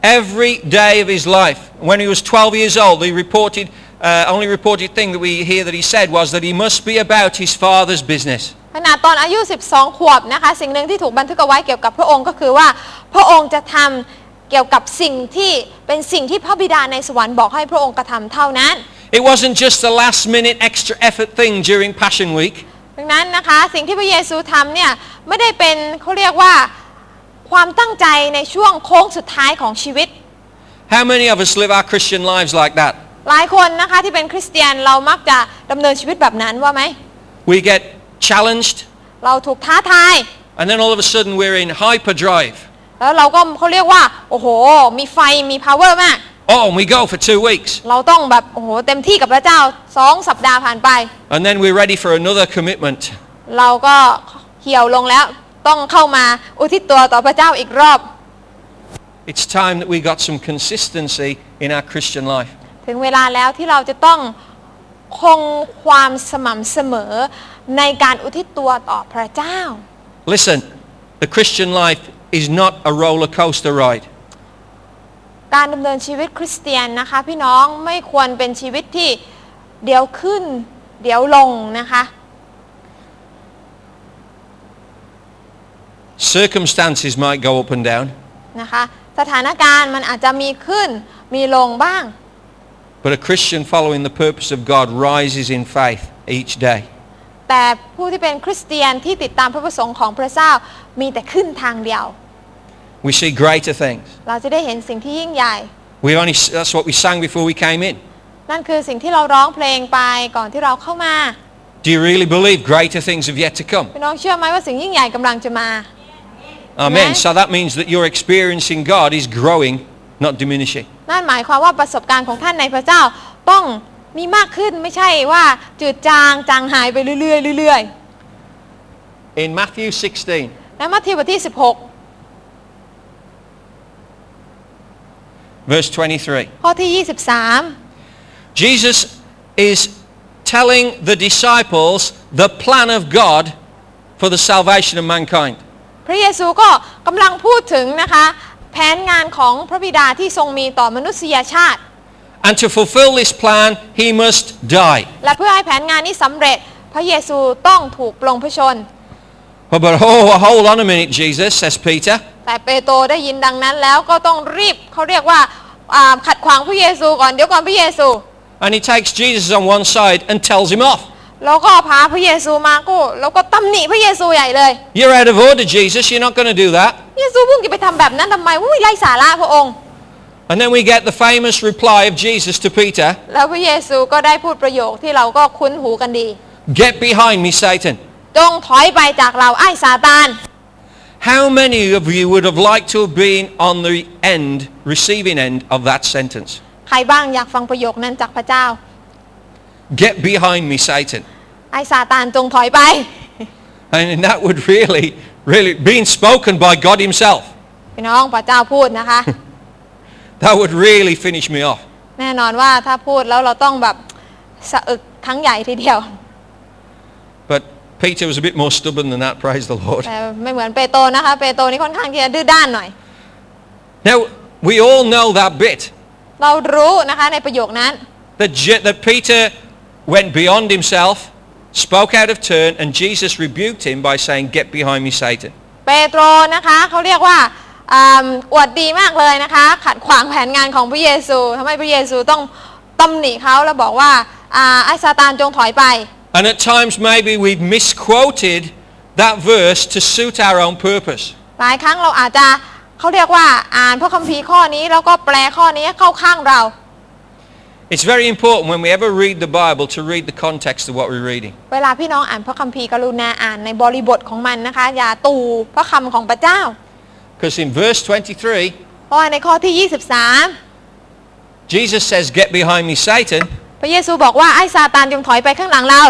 Every day of his life, when he was 12 years old, the reported, uh, only reported thing that we hear that he said was that he must be about his father's business. ขนาดตอนอายุ 12 ขวบนะคะ สิ่งหนึ่งที่ถูกบันทึกเอาไว้เกี่ยวกับพระองค์ก็คือว่า พระองค์จะทำเกี่ยวกับสิ่งที่เป็นสิ่งที่พระบิดาในสวรรค์บอกให้พระองค์กระทำเท่านั้น It wasn't just a last minute extra effort thing during Passion Week. ดังนั้นนะคะสิ่งที่พระเยซูทำเนี่ยไม่ได้เป็นเขาเรียกว่า ความตั้งใจในช่วงโค้งสุดท้ายของชีวิต How many of us live our Christian lives like that? หลายคนนะคะที่เป็นคริสเตียนเรามักจะดำเนินชีวิตแบบนั้นว่าไหม We get challenged เราถูกท้าทาย and then all of a sudden we're in hyperdrive. แล้วเราก็เขาเรียกว่า โอ้โห มีไฟมี power มาก Oh, and we go for two weeks. เราต้องแบบโอ้โหเต็มที่กับพระเจ้าสองสัปดาห์ผ่านไป And then we're ready for another commitment. เราก็เหี่ยวลงแล้ว ต้องเข้ามาอุทิศตัวต่อพระเจ้าอีกรอบ It's time that we got some consistency in our Christian life. ถึงเวลาแล้วที่เราจะต้องคงความสม่ำเสมอในการอุทิศตัวต่อพระเจ้า Listen, the Christian life is not a roller coaster ride. การดำเนินชีวิตคริสเตียนนะคะพี่น้องไม่ควรเป็นชีวิตที่เดี๋ยวขึ้น เดี๋ยวลงนะคะ Circumstances might go up and down, นะคะ สถานการณ์มันอาจจะมีขึ้นมีลงบ้าง but a Christian following the purpose of God rises in faith each day. แต่ผู้ที่เป็นคริสเตียนที่ติดตามพระประสงค์ของพระเจ้ามีแต่ขึ้นทางเดียว We see greater things. เราจะได้เห็นสิ่งที่ยิ่งใหญ่ We only, that's what we sang before we came in. นั่นคือสิ่งที่เราร้องเพลงไปก่อนที่เราเข้ามา Do you really believe greater things have yet to come? พี่น้องเชื่อไหมว่าสิ่งยิ่งใหญ่กำลังจะมา Amen. Amen. So that means that your experience in God is growing, not diminishing. นั่นหมายความว่าประสบการณ์ของท่านในพระเจ้าต้องมีมากขึ้นไม่ใช่ว่าจืดจางจางหายไปเรื่อยๆเรื่อย In Matthew 16, ๆในมัทธิวบทที่ verse 23, 16 ข้อที่ 23 Jesus is telling the disciples the plan of God for the salvation of mankind. พระเยซูก็กำลังพูดถึงนะคะแผนงานของพระบิดาที่ทรงมีต่อมนุษยชาติ And to fulfill this plan, he must die. และเพื่อให้แผนงานนี้สำเร็จ พระเยซูต้องถูกปลงพระชน Oh, but oh, hold on a minute, Jesus, says Peter. แต่เปโตรได้ยินดังนั้นแล้วก็ต้องรีบเขาเรียกว่าอ่าขัดขวางพระเยซูก่อนเดี๋ยวก่อนพระเยซู And he takes Jesus on one side and tells him off. แล้วก็พาพระเยซูมาก็แล้วก็ตำหนิพระเยซูใหญ่เลย You're out of order, Jesus. You're not going to do that. เยซูเพิ่งจะไปทำแบบนั้นทำไมอุ้ยไร้สาระพระองค์ And then we get the famous reply of Jesus to Peter แล้วพระเยซูก็ได้พูดประโยคที่เราก็คุ้นหูกันดี Get behind me, Satan. จงถอยไปจากเราไอ้ซาตาน How many of you would have liked to have been on the end, receiving end of that sentence? ใครบ้างอยากฟังประโยคนั้นจากพระเจ้า Get behind me, Satan. ไอ้ซาตานจงถอยไป And that would really, really, being spoken by God himself, พี่น้องพระเจ้าพูดนะคะ that would really finish me off. แน่นอนว่าถ้าพูดแล้วเราต้องแบบสะอึกครั้งใหญ่ทีเดียว But Peter was a bit more stubborn than that, praise the Lord. แต่ไม่เหมือนเปโตรนะคะ เปโตรนี่ค่อนข้างที่จะดื้อด้านหน่อย Now, we all know that bit, เรารู้นะคะในประโยคนั้น that, Je- that Peter went beyond himself, spoke out of turn, and Jesus rebuked him by saying, get behind me, Satan. เปโตรนะคะเขาเรียกว่าอ่าอวดดีมากเลยนะคะ ขัดขวางแผนงานของพระเยซูทำให้พระเยซูต้องตำหนิเขาแล้วบอกว่าอ่าไอ้ซาตานจงถอยไป And at times maybe we've misquoted that verse to suit our own purpose. หลายครั้งเราอาจจะเขาเรียกว่าอ่านพระคัมภีร์ข้อนี้ แล้วก็แปลข้อนี้เข้าข้างเรา It's very important when we ever read the Bible to read the context of what we're reading. เวลาพี่น้องอ่านพระคัมภีร์กรุณาอ่านในบริบทของมันนะคะ อย่าตูพระคำของพระเจ้า Because in verse 23, เพราะว่าในข้อที่ Jesus says, get behind me, Satan. 23 พระเยซูบอกว่าไอ้ซาตานจงถอยไปข้างหลังเรา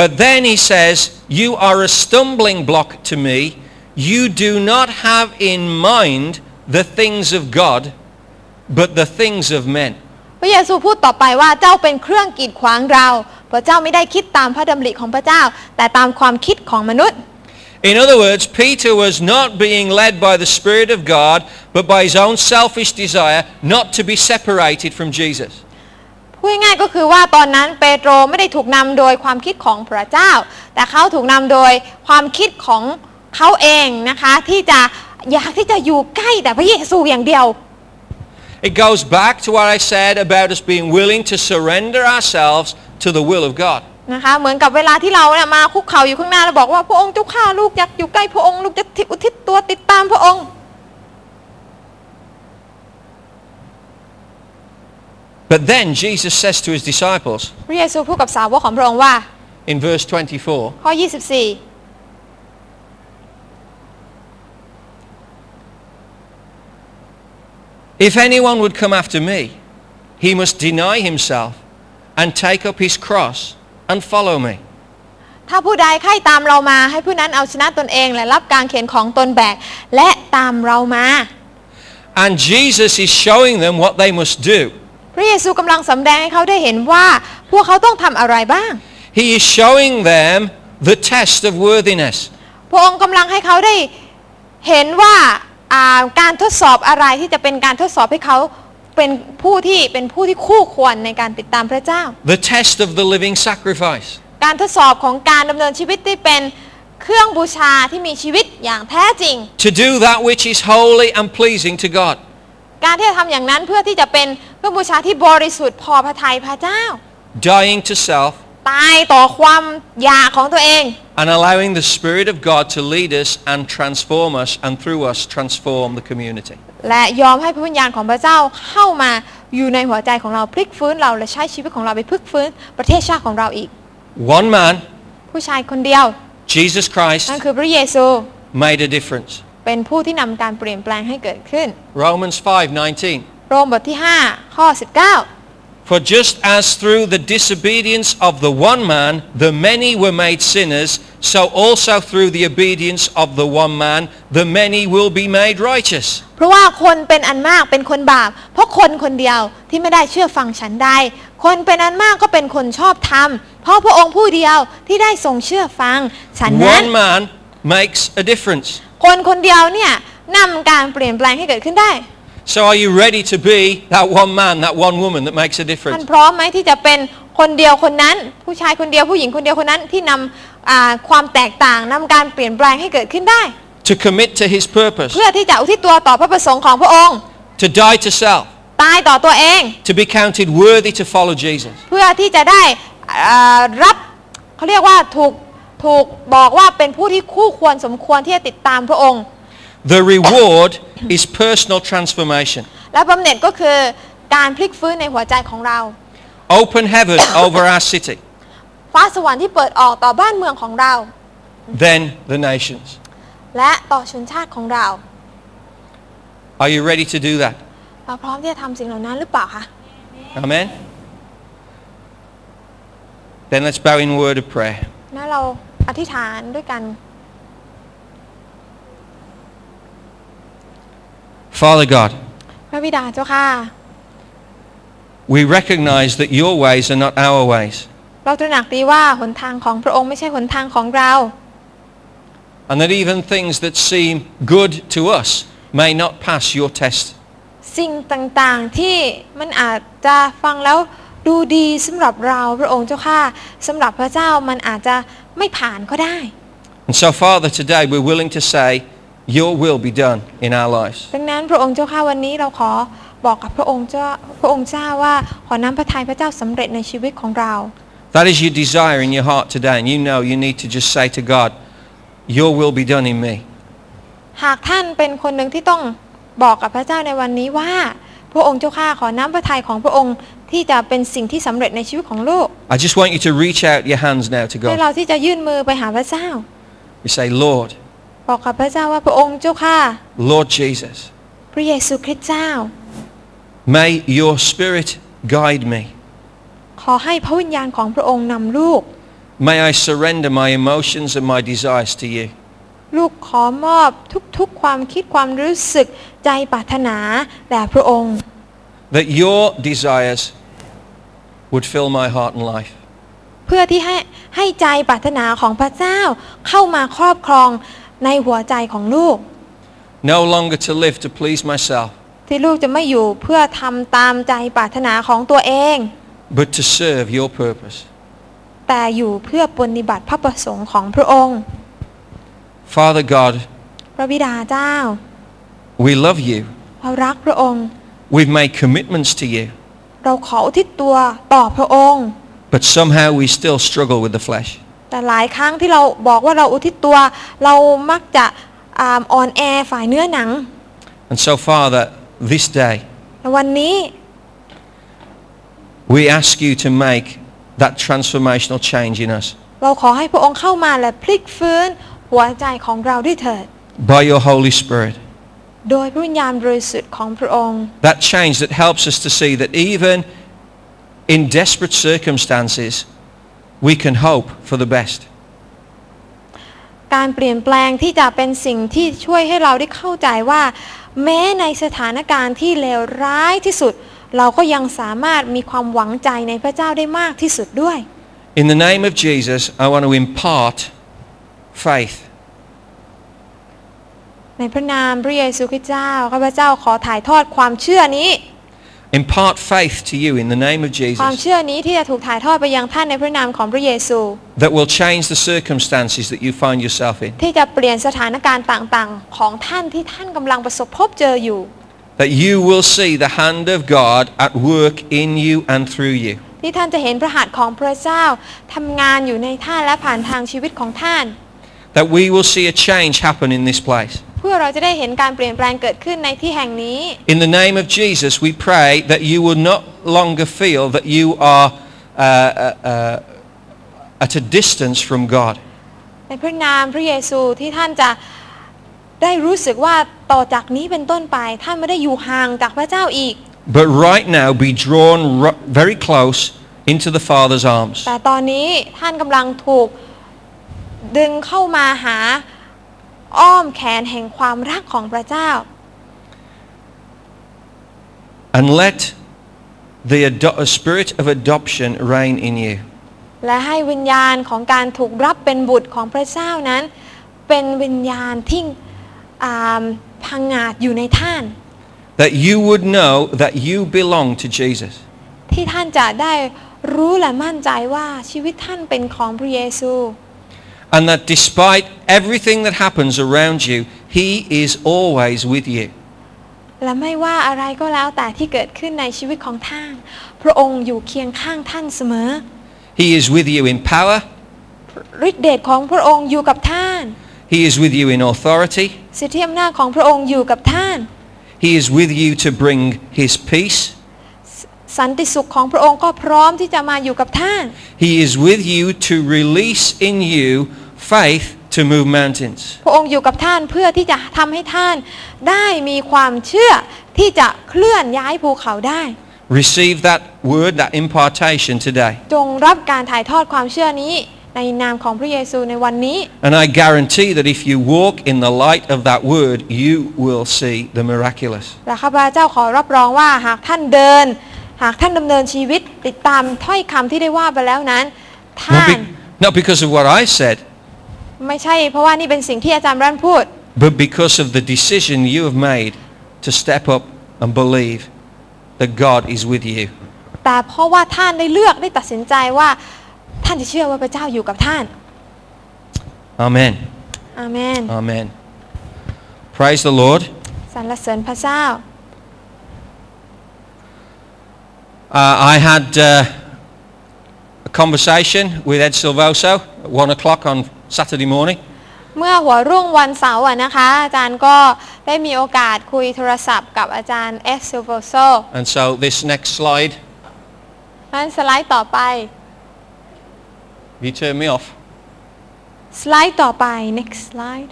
But then he says, you are a stumbling block to me. You do not have in mind the things of God, but the things of men. พระเยซูพูดต่อไปว่าเจ้าเป็นเครื่องกีดขวางเรา เพราะเจ้าไม่ได้คิดตามพระดำริของพระเจ้า แต่ตามความคิดของมนุษย์ In other words, Peter was not being led by the Spirit of God, but by his own selfish desire not to be separated from Jesus. พูดง่ายๆก็คือว่าตอนนั้นเปโตรไม่ได้ถูกนำโดยความคิดของพระเจ้า แต่เขาถูกนำโดยความคิดของเขาเองนะคะที่จะอยากที่จะอยู่ใกล้แต่พระเยซูอย่างเดียว It goes back to what I said about us being willing to surrender ourselves to the will of God. นะคะเหมือนกับเวลาที่เราเนี่ยมาคุกเข่าอยู่ข้างหน้าแล้วบอกว่าพระองค์เจ้าข้าลูกอยากอยู่ใกล้พระองค์ลูกจะอุทิศตัวติดตามพระองค์ But then Jesus says to his disciples พระเยซูพูดกับสาวกของพระองค์ว่า in verse 24, ข้อ 24 If anyone would come after me, he must deny himself and take up his cross and follow me. ถ้าผู้ใดใคร่ตามเรามาให้ผู้นั้นเอาชนะตนเอง และรับการเขียนของตนแบกและตามเรามา And Jesus is showing them what they must do. พระเยซูกำลังสำแดงให้เขาได้เห็นว่า พวกเขาต้องทำอะไรบ้าง He is showing them the test of worthiness. พระองค์กำลังให้เขาได้เห็นว่า อ่าการทดสอบอะไรที่จะเป็นการทดสอบให้เขาเป็นผู้ที่เป็นผู้ที่คู่ควรในการติดตามพระเจ้า The test of the living sacrifice. การทดสอบของการดำเนินชีวิตที่เป็นเครื่องบูชาที่มีชีวิตอย่างแท้จริง To do that which is holy and pleasing to God. การที่จะทำอย่างนั้นเพื่อที่จะเป็นเครื่องบูชาที่บริสุทธิ์พอพระทัยพระเจ้า Dying to self ตายต่อความอยากของตัวเอง and allowing the Spirit of God to lead us and transform us and through us transform the community. และยอมให้พระวิญญาณของพระเจ้าเข้ามาอยู่ในหัวใจของเราพลิกฟื้นเราและใช้ชีวิตของเราไปพลิกฟื้นประเทศชาติของเราอีก One man, ผู้ชายคนเดียว Jesus Christ, นั่นคือพระเยซู made a difference. เป็นผู้ที่นำการเปลี่ยนแปลงให้เกิดขึ้น Romans 5:19. โรมบทที่ 5 ข้อ 19 For just as through the disobedience of the one man the many were made sinners, so also through the obedience of the one man the many will be made righteous. เพราะว่าคนเป็นอันมากเป็นคนบาป เพราะคนคนเดียวที่ไม่ได้เชื่อฟังฉันได้ คนเป็นอันมากก็เป็นคนชอบธรรม เพราะพระองค์ผู้เดียวที่ได้ทรงเชื่อฟัง ฉันนั้น One man makes a difference. คนคนเดียวเนี่ยนำการเปลี่ยนแปลงให้เกิดขึ้นได้ So are you ready to be that one man, that one woman that makes a ท่าน difference? พร้อมไหมที่จะเป็นคนเดียวคนนั้น ผู้ชายคนเดียวผู้หญิงคนเดียวคนนั้นที่นำอ่าความแตกต่างนำการเปลี่ยนแปลงให้เกิดขึ้นได้ To commit to his purpose, เพื่อที่จะอุทิศตัวต่อพระประสงค์ของพระองค์ to die to self, ตายต่อตัวเอง to be counted worthy to follow Jesus. เพื่อที่จะได้อ่ารับเขาเรียกว่าถูกถูกบอกว่าเป็นผู้ที่คู่ควรสมควรที่จะติดตามพระองค์ The reward is personal transformation. และบำเหน็จก็คือการพลิกฟื้นในหัวใจของเรา Open heaven over our city, ฟ้าสวรรค์ที่เปิดออกต่อบ้านเมืองของเรา then the nations. และต่อชนชาติของเรา Are you ready to do that? เราพร้อมที่จะทำสิ่งเหล่านั้นหรือเปล่าคะ Amen? Then let's bow in word of prayer. นะเราอธิษฐานด้วยกัน Father God, พระบิดาเจ้าค่ะ we recognize that your ways are not our ways. เราตระหนักดีว่าหนทางของพระองค์ไม่ใช่หนทางของเรา And that even things that seem good to us may not pass your test. สิ่งต่างๆที่มันอาจจะฟังแล้วดูดีสำหรับเราพระองค์เจ้าค่ะสำหรับพระเจ้ามันอาจจะไม่ผ่านก็ได้ And so, Father, today we're willing to say, your will be done in our lives. ดังนั้นพระองค์เจ้าค่ะวันนี้เราขอบอกกับพระองค์เจ้าพระองค์เจ้าว่าขอน้ำพระทัยพระเจ้าสำเร็จในชีวิตของเรา That is your desire in your heart today. And you know you need to just say to God, your will be done in me. หากท่านเป็นคนหนึ่งที่ต้องบอกกับพระเจ้าในวันนี้ว่า พระองค์เจ้าข้าขอน้ำพระทัยของพระองค์ที่จะเป็นสิ่งที่สำเร็จในชีวิตของลูก I just want you to reach out your hands now to ให้ God. เราที่จะยื่นมือไปหาพระเจ้า You say, Lord, บอกกับพระเจ้าว่าพระองค์เจ้าข้า Lord Jesus, พระเยซูคริสต์เจ้า may your spirit guide me. ขอให้พระวิญญาณของพระองค์นำลูก May I surrender my emotions and my desires to you. ลูกขอมอบทุกๆความคิดความรู้สึกใจปรารถนาแด่พระองค์ That your desires would fill my heart and life. เพื่อที่ให้ให้ใจปรารถนาของพระเจ้าเข้ามาครอบครอง ในหัวใจของลูก No longer to live to please myself, ที่ลูกจะไม่อยู่เพื่อทำตามใจปรารถนาของตัวเอง but to serve your purpose. แต่อยู่เพื่อปฏิบัติพระประสงค์ของพระองค์ Father God, พระบิดาเจ้า we love you. เรารักพระองค์ We've made commitments to you, เราขออุทิศตัวต่อพระองค์ but somehow we still struggle with the flesh. แต่หลายครั้งที่เราบอกว่าเราอุทิศตัว เรามักจะอ่าอ่อนแอฝ่ายเนื้อหนัง And so, Father, this day, แต่วันนี้ we ask you to make that transformational change in us เราขอให้พระองค์เข้ามาและพลิกฟื้นหัวใจของเราด้วยเถิด by your Holy Spirit. โดยพระวิญญาณบริสุทธิ์ของพระองค์ That change that helps us to see that even in desperate circumstances, we can hope for the best. การเปลี่ยนแปลงที่จะเป็นสิ่งที่ช่วยให้เราได้เข้าใจว่า แม้ในสถานการณ์ที่เลวร้ายที่สุด เราก็ยังสามารถมีความหวังใจในพระเจ้าได้มากที่สุดด้วย In the name of Jesus, I want to impart faith. ในพระนามพระเยซูคริสต์เจ้าข้าพเจ้าขอถ่ายทอดความเชื่อนี้ Impart faith to you in the name of ความ Jesus เชื่อนี้ที่จะถูกถ่ายทอดไปยังท่านในพระนามของพระเยซู that will change the circumstances that you find yourself in. ที่จะเปลี่ยนสถานการณ์ต่างๆ ของท่านที่ท่านกำลังประสบพบเจออยู่ That you will see the hand of God at work in you and through you. ที่ท่านจะเห็นพระหัตถ์ของพระเจ้าทำงานอยู่ในท่านและผ่านทางชีวิตของท่าน That we will see a change happen in this place. เพื่อเราจะได้เห็นการเปลี่ยนแปลงเกิดขึ้นในที่แห่งนี้ In the name of Jesus, we pray that you will not longer feel that you are uh, uh, uh, at a distance from God. ในพระนามพระเยซูที่ท่านจะได้รู้สึกว่าต่อจากนี้เป็นต้นไปท่านไม่ได้อยู่ห่างจากพระเจ้าอีก But right now, be drawn ru- very close into the Father's arms. แต่ตอนนี้ท่านกำลังถูกดึงเข้ามาหา อ้อมแขนแห่งความรักของพระเจ้า And let the ado- a spirit of adoption reign in you. และให้วิญญาณของการถูกรับเป็นบุตรของพระเจ้านั้น เป็นวิญญาณที่อ่าพังงาดอยู่ในท่าน That you would know that you belong to Jesus. ที่ท่านจะได้รู้และมั่นใจว่าชีวิตท่านเป็นของพระเยซู And that despite everything that happens around you, He is always with you. และไม่ว่าอะไรก็แล้วแต่ที่เกิดขึ้นในชีวิตของท่าน พระองค์อยู่เคียงข้างท่านเสมอ He is with you in power. ฤทธิเดชของพระองค์อยู่กับท่าน He is with you in authority. สิทธิอำนาจของพระองค์อยู่กับท่าน He is with you to bring His peace. สันติสุขของพระองค์ก็พร้อมที่จะมาอยู่กับท่าน He is with you to release in you faith to move mountains. พระองค์อยู่กับท่านเพื่อที่จะทำให้ท่านได้มีความเชื่อที่จะเคลื่อนย้ายภูเขาได้ Receive that word, that impartation today. จงรับการถ่ายทอดความเชื่อนี้ในนามของพระเยซูในวันนี้ And I guarantee that if you walk in the light of that word, you will see the miraculous. และข้าพเจ้าขอรับรองว่าหากท่านเดิน หากท่านดำเนินชีวิตติดตามถ้อยคำที่ได้ว่าไปแล้วนั้น ท่า Not, น be- not because of what I said, ไม่ใช่เพราะว่านี่เป็นสิ่งที่อาจารย์รันพูด but because of the decision you have made to step up and believe that God is with you. แต่เพราะว่าท่านได้เลือกได้ตัดสินใจว่า ท่านจะเชื่อว่าพระเจ้าอยู่กับท่าน Amen. อาเมน Amen. Praise the Lord. สรรเสริญพระเจ้า I had uh, a conversation with Ed Silvoso at one o'clock on Saturday morning. เมื่อหัวรุ่งวันเสาร์อะนะคะ อาจารย์ก็ได้มีโอกาสคุยโทรศัพท์กับอาจารย์เอสซิลโวโซ And so this next slide, นั้นสไลด์ต่อไป you turn me off. สไลด์ต่อไป next slide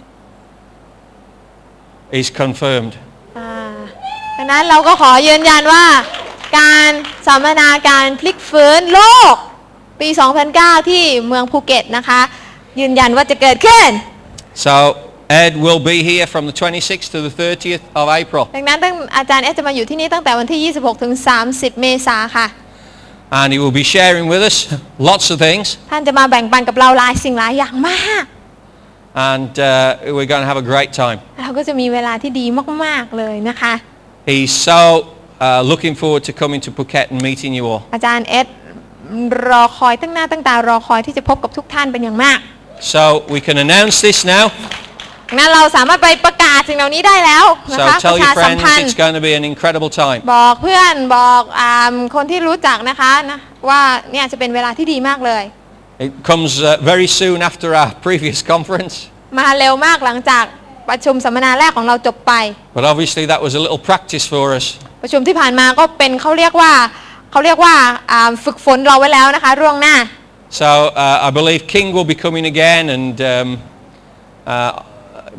is confirmed. อ่าดังนั้นเราก็ขอยืนยันว่า การสัมมนาการพลิกฟื้นโลกปี 2009 ที่เมืองภูเก็ตนะคะ ยืนยันว่าจะเกิดขึ้น So Ed will be here from the 26th to the 30th of April. ดังนั้นตั้งอาจารย์เอสจะมาอยู่ที่นี่ตั้งแต่วันที่ 26 ถึง 30 เมษาค่ะ And he will be sharing with us lots of things. ท่านจะมาแบ่งปันกับเราหลายสิ่งหลายอย่างมาก And uh, we're going to have a great time. เราก็จะมีเวลาที่ดีมาก ๆ เลยนะคะ He's so uh, looking forward to coming to Phuket and meeting you all. อาจารย์เอสรอคอยตั้งหน้าตั้งตารอคอยที่จะพบกับทุกท่านเป็นอย่างมาก So we can announce this now. งั้นเราสามารถไปประกาศสิ่งเหล่านี้ได้แล้วนะ So คะป tell ระชา your สัม friends พันธ์ it's going to be an incredible time. บอกเพื่อนบอกอาคนที่รู้จักนะคะนะว่าเนี่ยจะเป็นเวลาที่ดีมากเลย It comes uh, very soon after our previous conference. มาเร็วมากหลังจาก ประชุมสัมมนาแรกของเราจบไป But obviously that was a little practice for us. ประชุมที่ผ่านมาก็เป็นเขาเรียกว่าเขาเรียกว่าอ่าฝึกฝนเราไว้แล้วนะคะร่วงหน้า So uh, I believe King will be coming again and um, uh,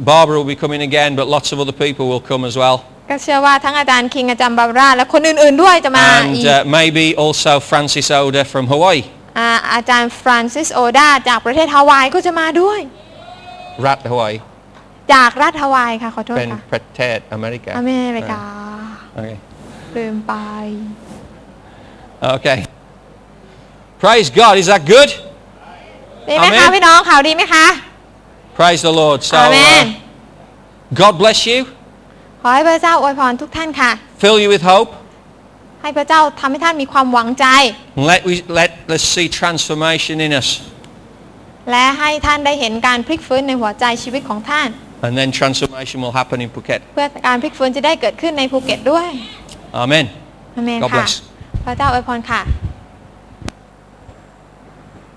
Barbara will be coming again, but lots of other people will come as well. ก็เชื่อว่าทั้งอาจารย์คิงอาจารย์บาบาร่าและคนอื่นๆด้วยจะมาอี And ก uh, maybe also Francis Oda from Hawaii, อ่าอาจารย์ฟรานซิสโอดาจากประเทศฮาวายก็จะมาด้วย Rat Hawaii, จากรัฐฮาวายค่ะ ขอโทษ Ben ค่ะ Pretet, America. อเมริกา Okay. ลืมไป Okay. Praise God. Is that good? ดีไหมคะ Amen พี่น้องข่าวดีไหมคะ Praise the Lord. So อาเมน uh, God bless you. ขอให้พระเจ้าอวยพรทุกท่านค่ะ Fill you with hope. ให้พระเจ้าทำให้ท่านมีความหวังใจ And let we let us see transformation in us. และให้ท่านได้เห็นการพลิกฟื้นในหัวใจชีวิตของท่าน And then transformation will happen in Phuket. เพื่อการพลิกฟื้นจะได้เกิดขึ้นในภูเก็ตด้วย Amen. อาเมน God ค่ะ bless พระเจ้าอวยพรค่ะ